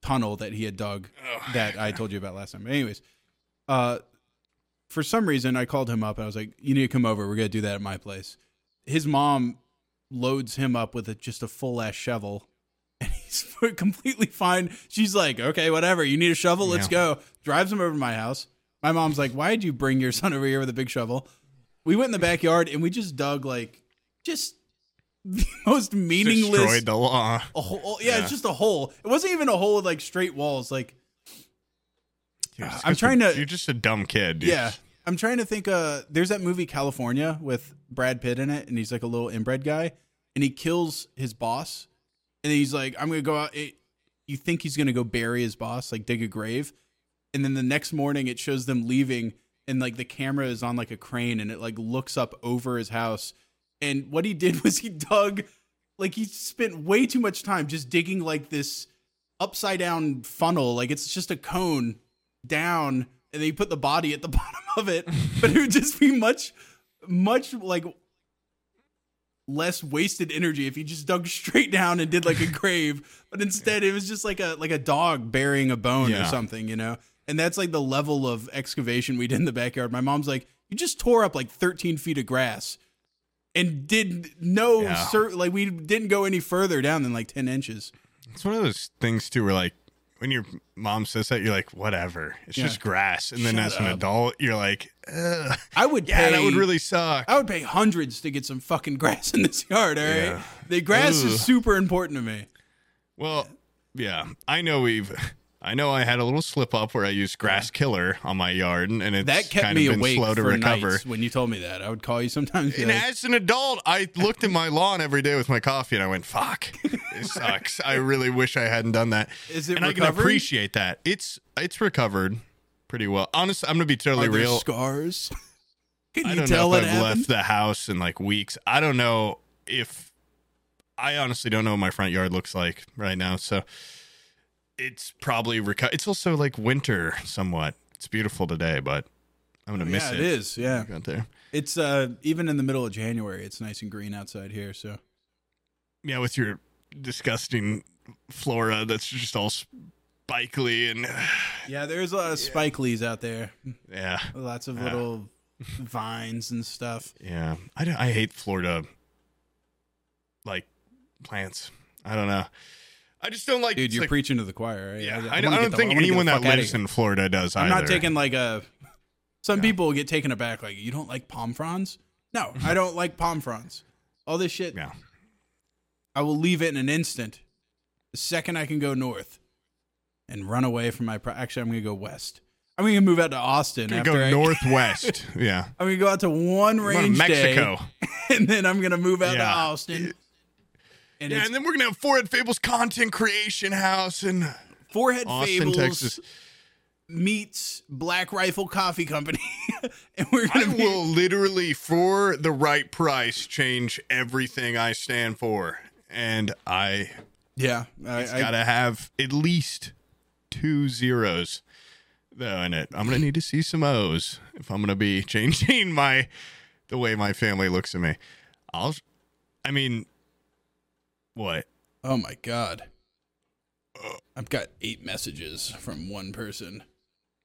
tunnel that he had dug that I told you about last time. But anyways, uh, for some reason, I called him up and I was like, "You need to come over. We're gonna do that at my place." His mom loads him up with a, just a full ass shovel, and he's completely fine. She's like, "Okay, whatever. You need a shovel? Let's go." Drives him over to my house. My mom's like, "Why did you bring your son over here with a big shovel?" We went in the backyard and we just dug like just the most meaningless Destroyed the law. a hole. Yeah, Yeah. it's just a hole. It wasn't even a hole with like straight walls. Like it's I'm trying to- You're just a dumb kid. Dude. Yeah. I'm trying to think uh there's that movie Kalifornia with Brad Pitt in it and he's like a little inbred guy and he kills his boss and he's like I'm going to go out it, you think he's going to go bury his boss like dig a grave and then the next morning it shows them leaving and like the camera is on like a crane and it like looks up over his house. And what he did was he dug like he spent way too much time just digging like this upside down funnel. Like it's just a cone down and then he put the body at the bottom of it but it would just be much much like less wasted energy if he just dug straight down and did like a grave. But instead it was just like a like a dog burying a bone or something you know and that's like the level of excavation we did in the backyard my mom's like you just tore up like 13 feet of grass and did no Yeah. like we didn't go any further down than like 10 inches It's one of those things too, where like when your mom says that, you're like, whatever. It's Yeah. just grass. And then Shut as an adult, you're like, Ugh. i would yeah, pay that would really suck. I would pay hundreds to get some fucking grass in this yard, all right? Yeah. The grass Ugh. is super important to me. Well, yeah, I know we've. I know I had a little slip up where I used grass killer on my yard, and it's That kept kind me of been awake slow to for recover. nights when you told me that. I would call you sometimes. And like, as an adult, I looked at my lawn every day with my coffee, and I went, "Fuck, it sucks. I really wish I hadn't done that." Is it and I can appreciate that. It's it's recovered pretty well. Honestly, I'm gonna be totally are there real. scars? Can I you don't tell know if I've happened? left the house in like weeks. I don't know if I honestly don't know what my front yard looks like right now. So it's probably reco- It's also like winter somewhat. It's beautiful today, but I'm gonna miss yeah, it. it is. Yeah, Out there. it's uh even in the middle of January, it's nice and green outside here. So Yeah, with your disgusting flora that's just all spikely and yeah, there's a lot of spike leaves out there. yeah, Lots of Yeah. little vines and stuff. yeah. I, I hate Florida like plants. I don't know. I just don't like. Dude, you're like- preaching to the choir, right? Yeah, I, I, I don't the- think I anyone that lives in Florida does Either. I'm not taking like a. Some Yeah. people get taken aback, like you don't like palm fronds. No, I don't like palm fronds. All this shit, Yeah, I will leave it in an instant. The second I can go north and run away from my. Pro- Actually, I'm gonna go west. I'm gonna move out to Austin. gonna after go I- northwest. yeah, I'm gonna go out to one Go to range Mexico. day, and then I'm gonna move out to Yeah. Austin. And Yeah, and then we're gonna have Forehead Fables content creation house and Forehead Austin, Fables Texas. meets Black Rifle Coffee Company, and we're gonna be, will literally, for the right price, change everything I stand for, and I Yeah, I, it's I, gotta have at least two zeros though in it. I'm gonna need to see some O's if I'm gonna be changing my the way my family looks at me. I'll, I mean, what? oh my god, I've got eight messages from one person.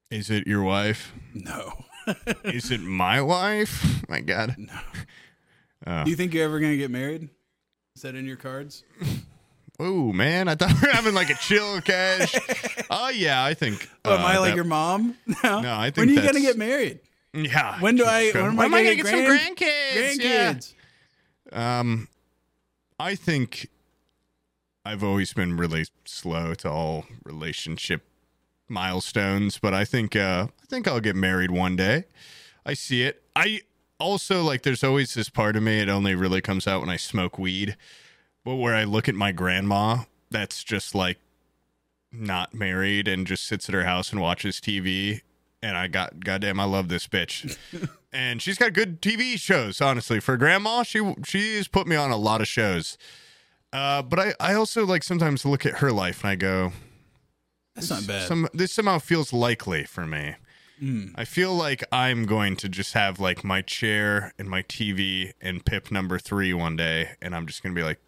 Is it your wife? No, Is it my wife? My God. no. Oh. Do you think you're ever gonna get married? Is that in your cards? Oh man! I thought we were having like a chill cash. Oh yeah, I think. Oh, am uh, I like that- your mom? No, No, I think when are you gonna get married? Yeah. When do I? When When am I gonna get, some grand- grandkids? Yeah. Grandkids. Um, I think I've always been really slow to all relationship milestones, but I think uh, I think I'll get married one day. I see it. I also like. There's always this part of me. It only really comes out when I smoke weed, but where I look at my grandma, that's just like not married and just sits at her house and watches TV. And I got goddamn, I love this bitch and she's got good TV shows. Honestly, for grandma, she she's put me on a lot of shows. Uh, but I I also like sometimes look at her life and I go, That's not bad. some this somehow feels likely for me. Mm. I feel like I'm going to just have like my chair and my TV and Pip number three one day, and I'm just gonna be like,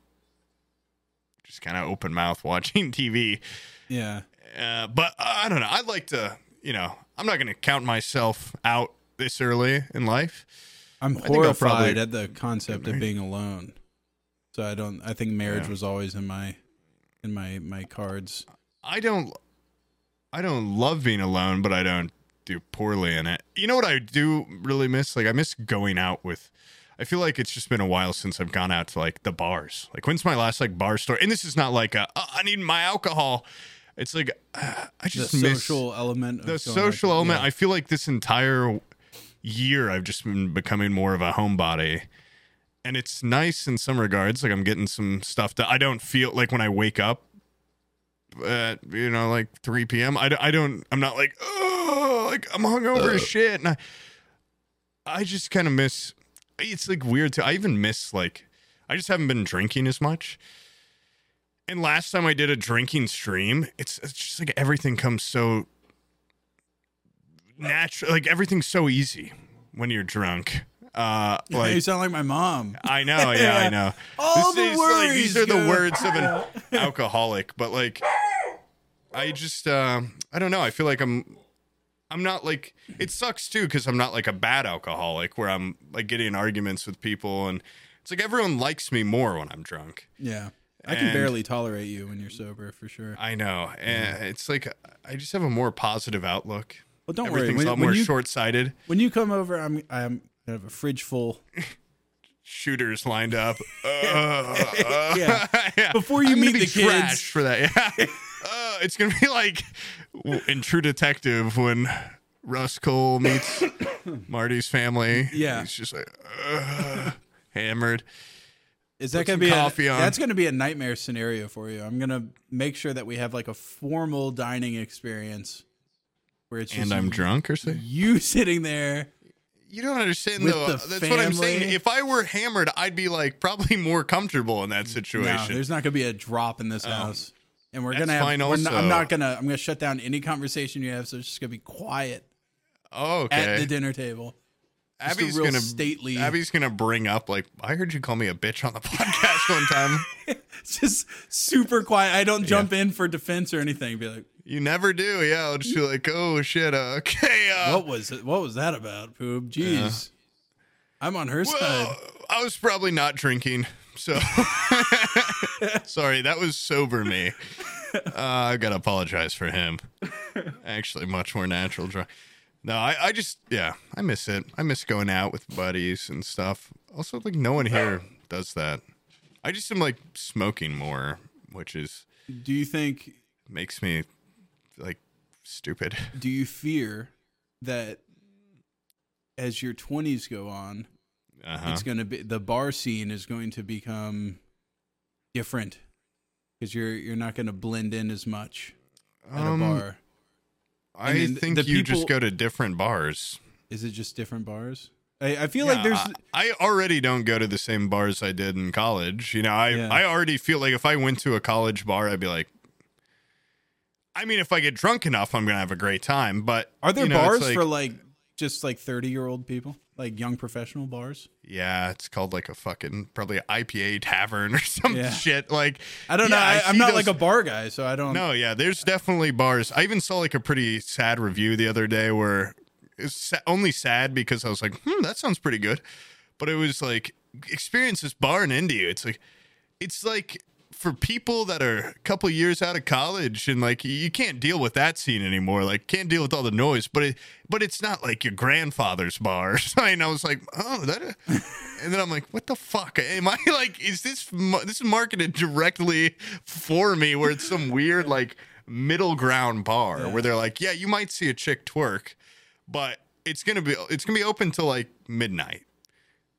just kind of open mouth watching TV. Yeah. Uh, but I don't know. I'd like to, you know, I'm not gonna count myself out this early in life. I'm horrified at the concept of being alone. So I don't. I think marriage Yeah. was always in my in my my cards. I don't I don't love being alone, but I don't do poorly in it. You know what I do really miss? Like I miss going out with I feel like it's just been a while since I've gone out to like the bars. Like when's my last like bar story? And this is not like a, "Oh, I need my alcohol. It's like uh, I The just miss social element. Of the social out- element. yeah. I feel like this entire year I've just been becoming more of a homebody. And it's nice in some regards. Like I'm getting some stuff that I don't feel like when I wake up at, you know, like 3 p.m. I, I don't, I'm not like, oh, like I'm hungover as shit. And I, I just kind of miss, it's like weird too. I even miss like, I just haven't been drinking as much. And last time I did a drinking stream, it's, it's just like everything comes so natural. Like everything's so easy when you're drunk. Uh, you sound like my mom. I know, yeah, I know. All This the is, like, these worries are the words of an alcoholic, but like, I just, um, I don't know. I feel like I'm, I'm not like. It sucks too because I'm not like a bad alcoholic where I'm like getting in arguments with people and it's like everyone likes me more when I'm drunk. Yeah, I can And- barely tolerate you when you're sober for sure. I know, and it's like I just have a more positive outlook. Well, don't Everything's worry. a When, lot more you short-sighted. when you come over, I'm I'm gonna have a fridge full. Shooters lined up. Uh, uh, Yeah. yeah. Before you I'm meet the kids. for that. Yeah. Uh, it's gonna be like in True Detective when Rust Cohle meets Marty's family. Yeah. he's just like uh, hammered. Is that Put gonna be a, on. that's gonna be a nightmare scenario for you? I'm gonna make sure that we have like a formal dining experience where it's just And I'm drunk or something. You sitting there. You don't understand With though. That's what I'm saying. If I were hammered, I'd be like probably more comfortable in that No, situation. there's not gonna be a drop in this um, house, and we're gonna have. fine we're not, I'm not gonna. I'm gonna shut down any conversation you have, so it's just gonna be quiet oh, okay. at the dinner table. Just Abby's real gonna stately. Abby's gonna bring up like I heard you call me a bitch on the podcast one time. It's just super quiet. I don't jump in for defense or anything. Be like, You never do. Yeah, I'll just be like, oh shit. Uh, okay. Uh, what was it? What was that about, Poop? Jeez, I'm on her well, side. I was probably not drinking, so sorry. That was sober me. Uh, I gotta apologize for him. Actually, much more natural drunk. No, I, I just yeah, I miss it. I miss going out with buddies and stuff. Also, like no one here does that. I just am like smoking more, which is Do you think? makes me like stupid. Do you fear that as your 20s go on, Uh-huh. it's going to be the bar scene is going to become different because you're you're not going to blend in as much at Um, a bar. I think you people- just go to different bars. Is it just different bars? I, I feel like there's I, I already don't go to the same bars I did in college. You know, I Yeah. I already feel like if I went to a college bar, I'd be like, I mean, if I get drunk enough, I'm gonna have a great time. But are there you know, bars like- for like just like 30 year old people, like young professional bars? Yeah, it's called like a fucking probably IPA tavern or some Yeah. shit. Like I don't yeah, know. I, I'm not those- like a bar guy, so I don't. No, yeah, there's definitely bars. I even saw like a pretty sad review the other day where it's only sad because I was like, hmm, that sounds pretty good. But it was like, experience this bar in India. It's like, it's like for people that are a couple years out of college and like you can't deal with that scene anymore. Like can't deal with all the noise. But it, but it's not like your grandfather's bar. and I was like, oh, that. And then I'm like, what the fuck? Am I like, is this this is marketed directly for me? Where it's some weird like middle ground bar where they're like, yeah, you might see a chick twerk, but it's gonna be it's gonna be open till like midnight.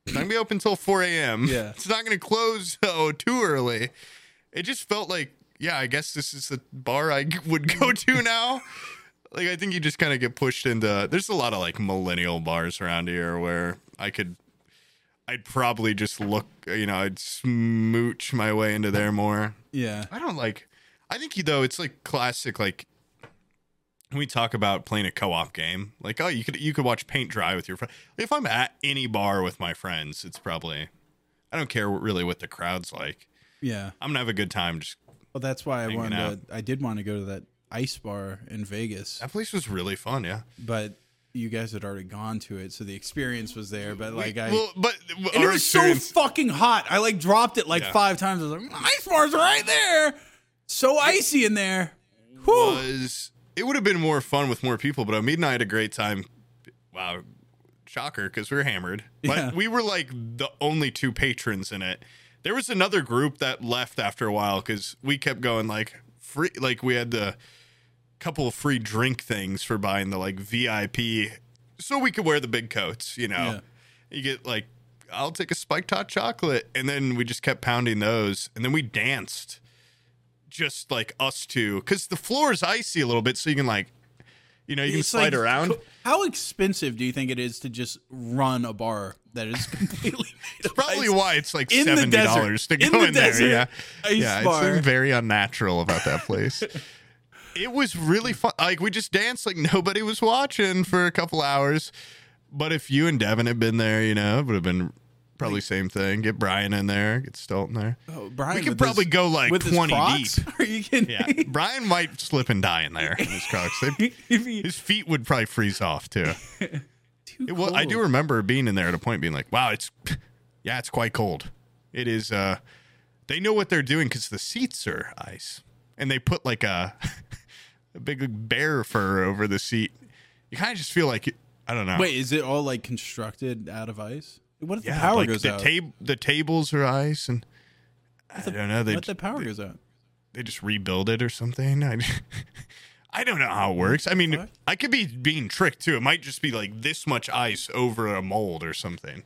It's not gonna be open till 4 a.m. Yeah. It's not gonna close oh too early. It just felt like, yeah, I guess this is the bar I would go to mm. now. like I think you just kind of get pushed into there's a lot of like millennial bars around here where I could I'd probably just look you know, I'd smooch my way into there more. Yeah. I don't like. I think you though it's like classic like we talk about playing a co-op game. Like, oh, you could you could watch paint dry with your friend. If I'm at any bar with my friends, it's probably I don't care what, really what the crowd's like. Yeah. I'm gonna have a good time. Just Well, that's why I Hanging wanted out. to. I did want to go to that ice bar in Vegas, that place was really fun. Yeah, but you guys had already gone to it, so the experience was there. But like I, well, but and our it was experience. so fucking hot. I like dropped it like Yeah. five times. I was like, ice bar's right there. So icy in there. Whew. was it would have been more fun with more people, but Omid and I had a great time. Wow, shocker because we were hammered, but Yeah. we were like the only two patrons in it. There was another group that left after a while because we kept going like free, like we had the couple of free drink things for buying the like VIP, so we could wear the big coats. You know, Yeah. you get like. I'll take a spiked hot chocolate, and then we just kept pounding those, and then we danced just like us two because the floor is icy a little bit so you can like you know you can slide like, around. How expensive do you think it is to just run a bar that is completely made of probably why it's like In seventy dollars to go In the in, there yeah. yeah it's bar. something very unnatural about that place. It was really fun. Like we just danced like nobody was watching for a couple hours. But if you and devin had been there you know it would have been probably same thing get brian in there get stolt in there Oh, Brian, we could with probably his- go like with his 20 Crocs? deep Are you kidding? yeah me? brian might slip and die in there in his crocs If his feet would probably freeze off too too It wa- I do cold. remember being in there at a point, being like, "Wow, it's yeah, it's quite cold. It is. uh They know what they're doing because the seats are ice, and they put like a a big bear fur over the seat. You kind of just feel like I don't know. Wait, is it all like constructed out of ice? What if yeah, the power like goes the out? tab- the tables are ice, and I the- don't know. They what if the power goes out? they just rebuild it or something. I, I don't know how it works. I mean, fuck? I could be being tricked too. It might just be like this much ice over a mold or something.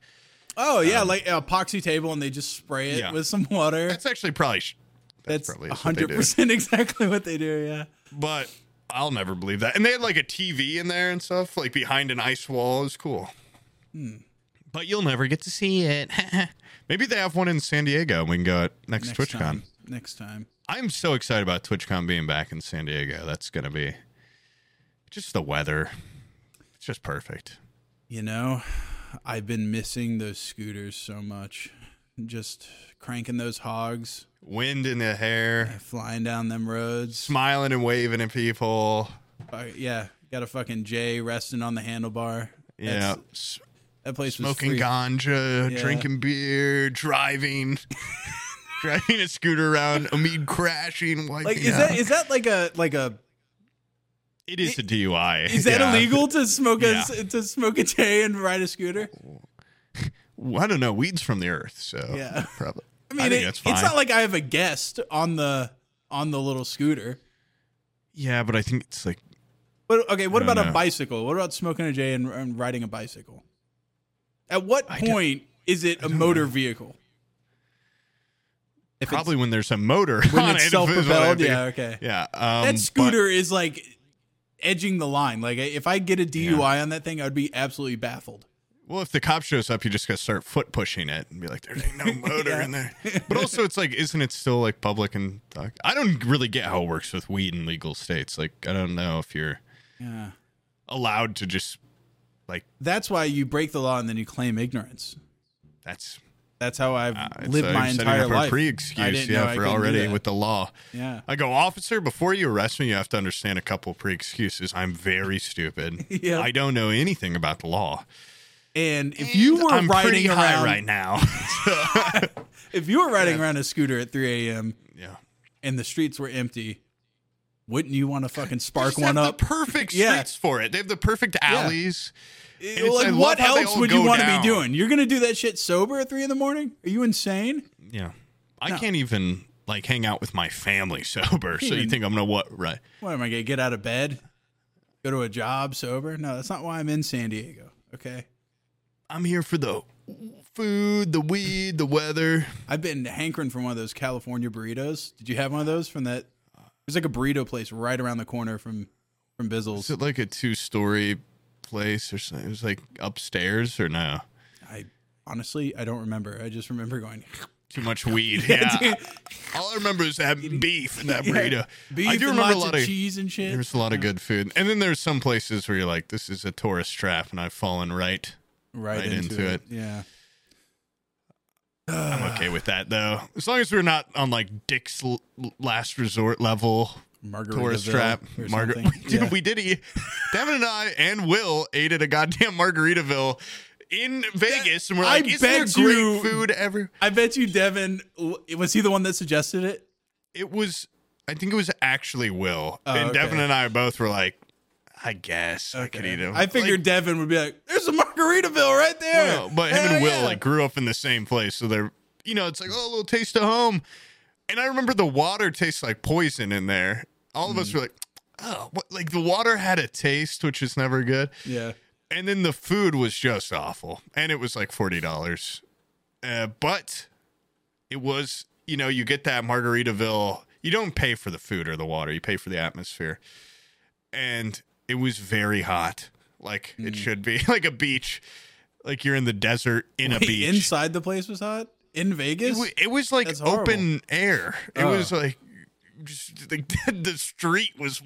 Oh yeah, like an epoxy table, and they just spray it Um, yeah. with some water. That's actually probably. sh- That's probably is hundred percent exactly what they do. Yeah. but I'll never believe that. And they had like a TV in there and stuff, like behind an ice wall. It was cool. Hmm. But you'll never get to see it. Maybe they have one in San Diego. and We can go at next, Next TwitchCon. time. Next time. I'm so excited about TwitchCon being back in San Diego. That's gonna be just the weather. It's just perfect. You know, I've been missing those scooters so much. Just cranking those hogs, Wind in the hair, flying down them roads. smiling and waving at people. Uh, yeah, got a fucking J resting on the handlebar. Yeah, That's- S- that place was smoking ganja, Yeah. drinking beer, driving, driving a scooter around. Omid crashing. Wiping Like, is out. that is that like a like a It is a DUI. is that Yeah. illegal to smoke a Yeah. to smoke a J and ride a scooter? Well, I don't know. Weeds from the earth, so Yeah. probably. I mean, think it- that's fine. it's not like I have a guest on the on the little scooter. yeah, but I think it's like But okay, what I don't about a bicycle? What about smoking a J and, and riding a bicycle? At what I point is it a motor vehicle? If probably when there's a motor when on it's it, is what I self-propelled, think. yeah, okay. yeah. Um, that but- scooter is like edging the line. Like if I get a DUI on that thing, I'd be absolutely baffled. well, if the cop shows up, you just gotta start foot pushing it and be like, "There ain't no motor Yeah. in there." But also, it's like, isn't it still like public and? talk- I don't really get how it works with weed in legal states. Like, I don't know if you're Yeah. allowed to just like That's why you break the law and then you claim ignorance. that's That's how I've uh, lived my entire life. Pre excuse, yeah, for already with the law. Yeah. I go, officer, before you arrest me, you have to understand a couple pre excuses. I'm very stupid. Yeah. I don't know anything about the law. And if you were I'm riding pretty around high right now. if you were riding around a scooter at 3 a.m. yeah. and the streets were empty, wouldn't you want to fucking spark one up? The perfect Yeah. for it. They have the perfect alleys. Eh, it's- like, what else would you want to be doing? You're gonna do that shit sober at three in the morning? Are you insane? Yeah. I No. can't even like hang out with my family sober. So you think I'm gonna what? Right. What am I gonna get out of bed? Go to a job sober? No, that's not why I'm in San Diego. Okay. I'm here for the food, the weed, the weather. I've been hankering for one of those California burritos. Did you have one of those from that? There's like a burrito place right around the corner from from Bizzle's. Is it like a two story place or something? It was like upstairs or no? I honestly I don't remember. I just remember going too much weed. Yeah. All I remember is that beef and that burrito. Beef I do and remember a lot of of cheese and shit. There's a lot of good food, and then there's some places where you're like, "This is a tourist trap," and I've fallen right. right, right into, into it. it. Yeah. I'm okay with that though, as long as we're not on like Dick's l- last resort level tourist trap. or Margar- we, did, Yeah. we did eat. Devin and I and Will ate at a goddamn Margaritaville in Vegas, and we're I like, "Isn't there bet great you- food ever?" I bet you Devin was he the one that suggested it? It was. I think it was actually Will, Oh, and okay. Devin and I both were like, "I guess I could eat him." I figured Devin would be like, "There's a Margaritaville right there." Well, but him Hell and Will yeah. like grew up in the same place, so they're you know it's like oh a little taste of home. And I remember the water tastes like poison in there. All of Mm. us were like, oh, what? Like the water had a taste, which is never good. yeah. And then the food was just awful, and it was like forty dollars. Uh, but it was you know you get that Margaritaville. You don't pay for the food or the water; you pay for the atmosphere. And it was very hot, like Mm. it should be, like a beach, like you're in the desert in a beach. inside the place was hot in It, Vegas. it was like That's horrible. open air. It Oh. was like just like the street was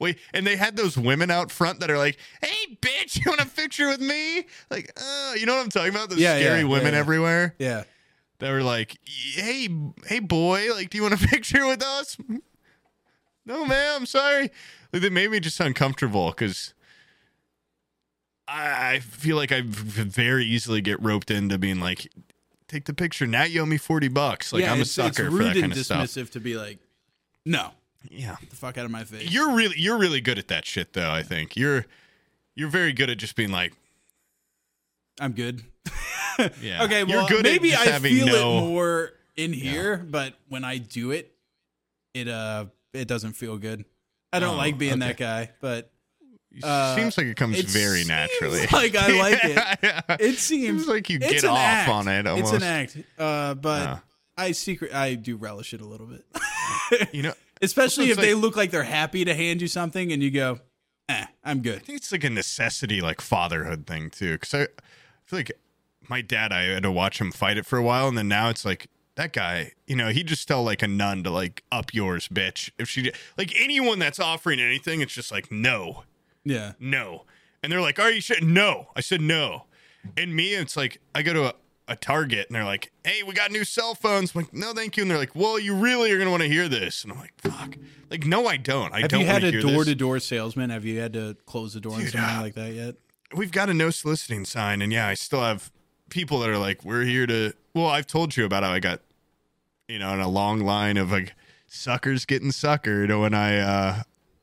wait, and they had those women out front that are like, "Hey, bitch, you want a picture with me?" Like, uh, you know what I'm talking about? Those Yeah, scary yeah, women yeah. everywhere. yeah. They were like, "Hey, hey, boy, like, do you want a picture with us?" No, ma'am, sorry. Like, they made me just uncomfortable because. I I feel like I very easily get roped into being like, take the picture. Now you owe me 40 bucks. Like, yeah, I'm a sucker for that kind of stuff. It's rude and dismissive to be like, no, Yeah. get the fuck out of my face. You're really you're really good at that shit though, I think. You're you're very good at just being like, I'm good. yeah. okay, well, good maybe I feel no it more in here, but when I do it, it uh, it doesn't feel good. I don't Oh, like being okay. that guy, but uh, seems like it comes it very naturally. like I like it. It seems Seems like you get off act. on it It's an act, uh, but. I secret I do relish it a little bit, You know, especially if it's they like- look like they're happy to hand you something and you go, "Eh, I'm good." I think it's like a necessity, like fatherhood thing too. Because I, I feel like my dad, I had to watch him fight it for a while, and then now it's like that guy. You know, he just tell like a nun to like up yours, bitch. If she like anyone that's offering anything, it's just like no, Yeah, no, and they're like, "Are you sure?" No, I said no, and me, it's like I go to a. A Target and they're like, "Hey, we got new cell phones." I'm like, "No, thank you." And they're like, "Well, you really are gonna want to hear this." And I'm like, "Fuck!" Like, no, I don't. I have don't Have you had a door to door salesman? Have you had to close the door on Dude, something uh, like that yet? we've got a no soliciting sign and yeah i still have people that are like we're here to well i've told you about how i got you know in a long line of like suckers getting suckered when i uh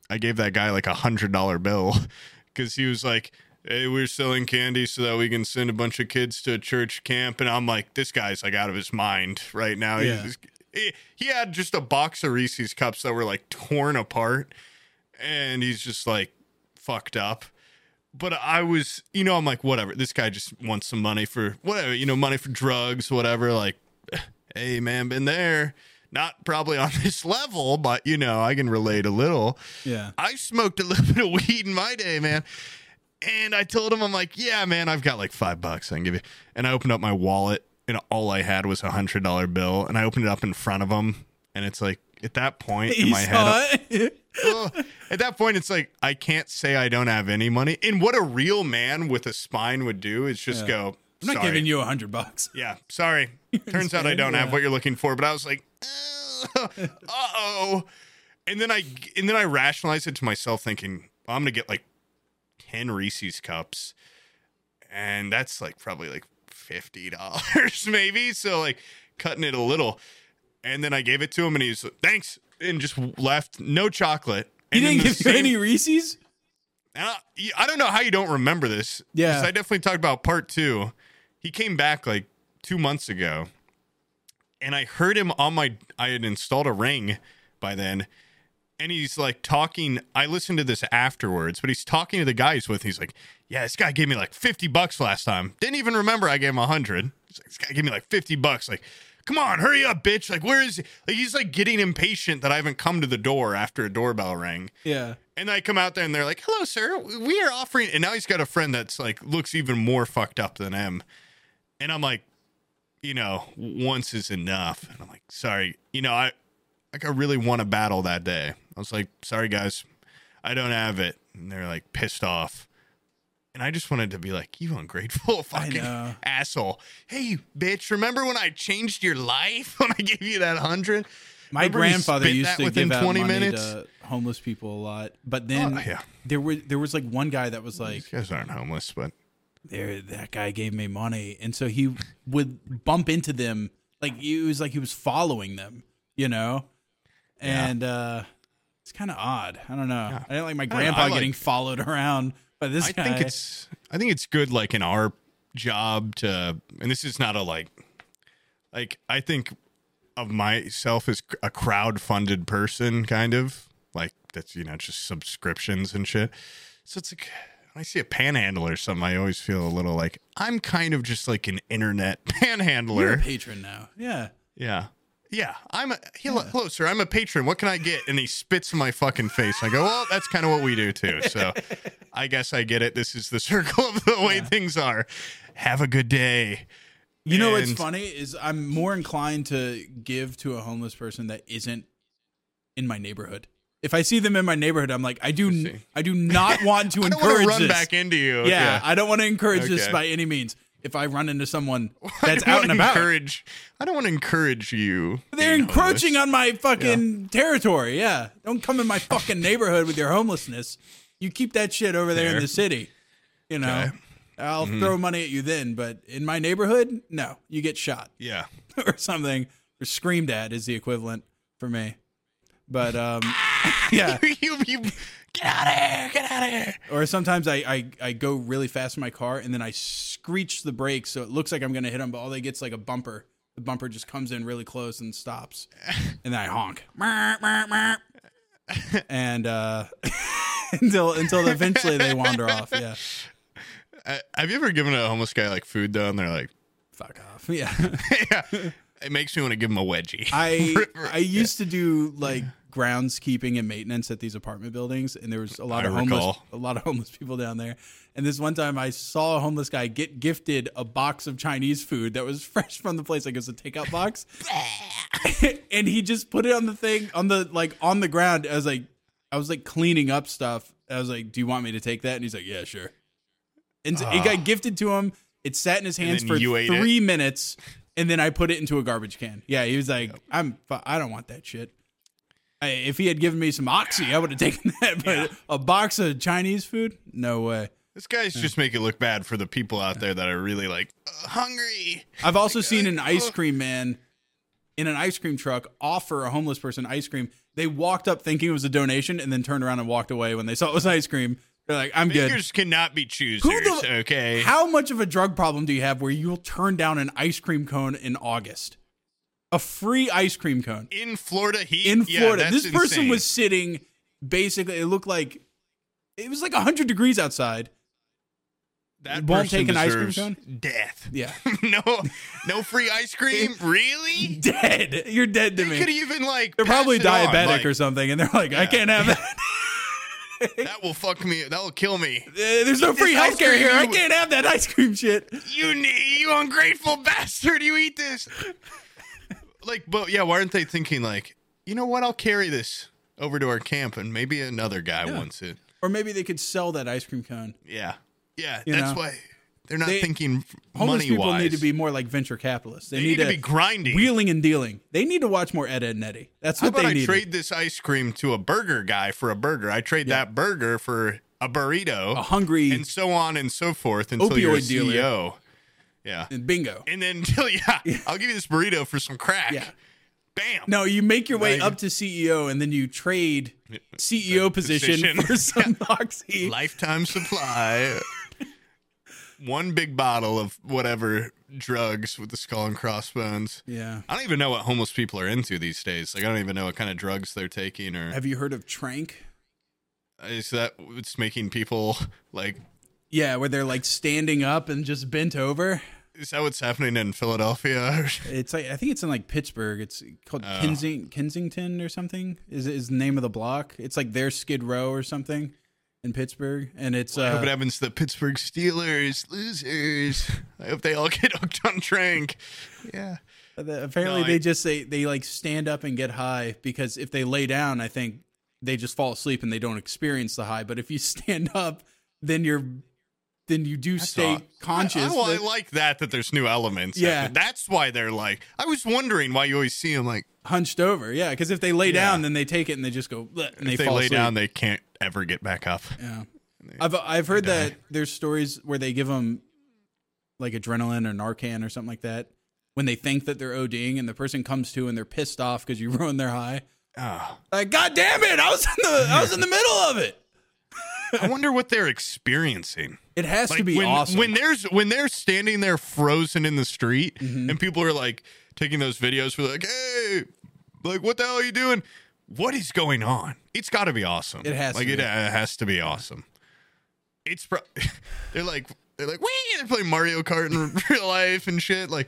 i gave that guy like a hundred dollar bill. Because he was like hey we're selling candy so that we can send a bunch of kids to a church camp. And i'm like this guy's like out of his mind right now. Yeah. He's, he, he had just a box of reese's cups that were like torn apart. And he's just like fucked up but I was, you know, I'm like, whatever. This guy just wants some money for whatever, you know, money for drugs, whatever. Like, hey, man, been there. Not probably on this level, but you know, I can relate a little. Yeah. I smoked a little bit of weed in my day, man. And I told him, I'm like, yeah, man, I've got like five bucks I can give you. And I opened up my wallet, and all I had was a hundred dollar bill. And I opened it up in front of him, and it's like, at that point in my head, it? well, at that point, it's like I can't say I don't have any money. And what a real man with a spine would do is just Yeah. go. I'm not "Sorry." giving you a hundred bucks. Yeah, sorry. Turns out I don't have what you're looking for. But I was like, uh oh. And then I and then I rationalized it to myself, thinking I'm gonna get like ten Reese's cups, and that's like probably like fifty dollars maybe. So like cutting it a little. And then I gave it to him, and he's like, thanks, and just left. No chocolate. He And then didn't give you any Reese's. and I, I don't know how you don't remember this. Yeah. I definitely talked about part two. He came back like two months ago, and I heard him on my. I had installed a ring by then, and he's like talking. I listened to this afterwards, but he's talking to the guy he's with. He's like, "Yeah, this guy gave me like fifty bucks last time. Didn't even remember I gave him a hundred. He's like, this guy gave me like fifty bucks. Like, come on, hurry up, bitch! Like, where is he? Like, he's like getting impatient that I haven't come to the door after a doorbell rang. Yeah. And I come out there and they're like, "Hello, sir. We are offering." And now he's got a friend that's like looks even more fucked up than him. And I'm like, you know, once is enough. And I'm like, sorry, you know, I like I really won a battle that day. I was like, sorry guys, I don't have it. And they're like pissed off. And I just wanted to be like, you ungrateful fucking asshole. Hey, bitch, remember when I changed your life when I gave you that hundred? My Remember grandfather used to within give out 20 money minutes? to homeless people a lot, but then Oh, yeah. there were there was like one guy that was like, These guys aren't homeless, but there that guy gave me money, and so he would bump into them like it was like he was following them, you know, and uh it's kind of odd. I don't know. I didn't like my grandpa like- getting followed around by this I guy. think it's I think it's good like in our job to and this is not a like like I think of myself as a crowd funded person kind of like that's you know just subscriptions and shit. So it's like when I see a panhandler or something, I always feel a little like I'm kind of just like an internet panhandler. patron now. Yeah. Yeah. Yeah, I'm a hello, hello, sir. I'm a patron. What can I get? And he spits in my fucking face. I go, well, that's kind of what we do too. So, I guess I get it. This is the circle of the way things are. Have a good day. You know what's funny is I'm more inclined to give to a homeless person that isn't in my neighborhood. If I see them in my neighborhood, I'm like, I do. I do not want to encourage run this. back into you. yeah, I don't want to encourage this by any means. If I run into someone that's out and about, Encourage. I don't want to encourage you. they're encroaching homeless. on my fucking territory. Yeah, don't come in my fucking neighborhood with your homelessness. You keep that shit over there in the city. You know, Okay. I'll throw money at you then, but in my neighborhood, no, you get shot. Yeah. or something or screamed at is the equivalent for me but um yeah you, you, get out of here. Get out of here. or sometimes I, I i go really fast in my car and then i screech the brakes so it looks like i'm gonna hit them but all they get's like a bumper the bumper just comes in really close and stops and then i honk and uh until until eventually they wander off yeah Uh, have you ever given a homeless guy like food though? And they're like, fuck off yeah yeah. It makes me want to give him a wedgie. I I used to do like groundskeeping and maintenance at these apartment buildings, and there was a lot I of homeless recall. a lot of homeless people down there. And this one time, I saw a homeless guy get gifted a box of Chinese food that was fresh from the place, like it was a takeout box, and he just put it on the thing on the like on the ground. I was like, I was like cleaning up stuff. I was like, "Do you want me to take that?" And he's like, "Yeah, sure." And so it got gifted to him. It sat in his hands for three minutes, and then I put it into a garbage can. Yeah, he was like, "I'm, I don't want that shit." If he had given me some oxy, I would have taken that. But a box of Chinese food, no way. This guy's just make it look bad for the people out there that are really like uh, hungry. I've also seen an ice cream man in an ice cream truck offer a homeless person ice cream. They walked up thinking it was a donation, and then turned around and walked away when they saw it was ice cream. They're like, "I'm good." Fingers cannot be choosers. Who the- okay. How much of a drug problem do you have where you'll turn down an ice cream cone in August? A free ice cream cone in Florida heat. in Florida. that's this person insane. was sitting basically, it looked like it was like 100 degrees outside. that won't person take an ice cream cone? Death. Yeah. no, no free ice cream. really? Dead. You're dead to They me. could even like. They're probably it on, diabetic like, or something, and they're like, I can't have that. That will fuck me. That will kill me. Uh, There's no free healthcare here. I can't have that ice cream shit. You you ungrateful bastard. You eat this. Like, but yeah, why aren't they thinking like, you know what? I'll carry this over to our camp, and maybe another guy wants it. Or maybe they could sell that ice cream cone. Yeah, yeah. You that's know? why they're not They- thinking Homeless money people wise. need to be more like venture capitalists. They, They need to be grinding. wheeling and dealing. They need to watch more Ed, Edd n Eddy. That's what How about they I need. trade this ice cream to a burger guy for a burger? I trade that burger for a burrito, A hungry and so on and so forth until you're a Opioid dealer. CEO. And bingo. and then until yeah, I'll give you this burrito for some crack. Yeah. Bam. No, you make your way Like- up to CEO and then you trade CEO position, position. for some oxy. lifetime supply. One big bottle of whatever drugs with the skull and crossbones. Yeah. I don't even know what homeless people are into these days. Like I don't even know what kind of drugs they're taking or Have you heard of Tranq? is that it's making people like Yeah, where they're like standing up and just bent over. is that what's happening in Philadelphia? It's like I think it's in like Pittsburgh. It's called Kensing- Kensington or something. Is is the name of the block? It's like their Skid Row or something. in Pittsburgh, and it's I hope it uh, happens to the Pittsburgh Steelers, losers. I hope they all get hooked on Tranq. Yeah. the- apparently No, I- they just say they like stand up and get high because if they lay down, I think they just fall asleep and they don't experience the high. But if you stand up, then you're then you do stay all. conscious. I, well, I like that that there's new elements. Yeah. that's why they're like. I was wondering why you always see them like hunched over, yeah. Because if they lay Yeah. down, then they take it and they just go and they if they fall lay asleep. down, they can't ever get back up. Yeah, I've I've heard that there's stories where they give them like adrenaline or Narcan or something like that when they think that they're ODing and the person comes to and they're pissed off because you ruined their high. Ah. Like, God damn it! I was in the I was in the middle of it. I wonder what they're experiencing. It has to be when awesome. when there's when they're standing there frozen in the street Mm-hmm. and people are like taking those videos for like, hey, like what the hell are you doing? What is going on? It's got to be awesome. It has to like it be. uh, has to be awesome. It's pro- they're like they're like wee they're playing Mario Kart in real life and shit like.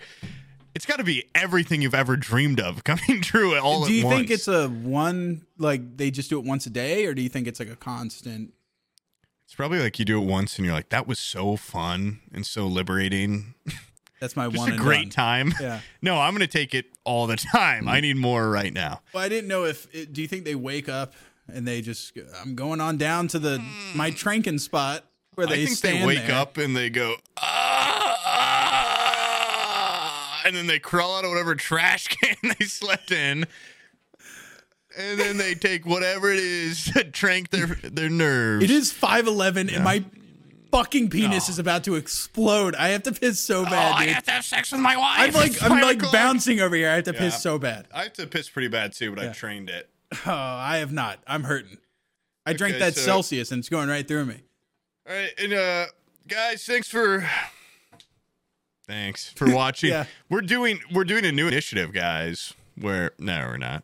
It's got to be everything you've ever dreamed of coming true all do at once. Do you think it's a one like they just do it once a day, or do you think it's like a constant? It's probably like you do it once and you're like, that was so fun and so liberating. That's my Just one a great done. time. Yeah. No, I'm to take it all the time. I need more right now. Well, I didn't know if. It, do you think they wake up and they just? I'm going on down to the my tranking spot where they I think they wake there. up and they go, ah, ah, and then they crawl out of whatever trash can they slept in. And then they take whatever it is to trank their their nerves. It is five eleven, and my fucking penis is about to explode. I have to piss so bad. Oh, bad, I dude. have to have sex with my wife. I'm like It's I'm five like o'clock. bouncing over here. I have to piss so bad. I have to piss pretty bad too, but I trained it. Oh, I have not. I'm hurting. I drank Okay, that so- Celsius and it's going right through me. All right, and uh, guys, thanks for thanks for watching. Yeah. We're doing we're doing a new initiative, guys. Where no, we're not.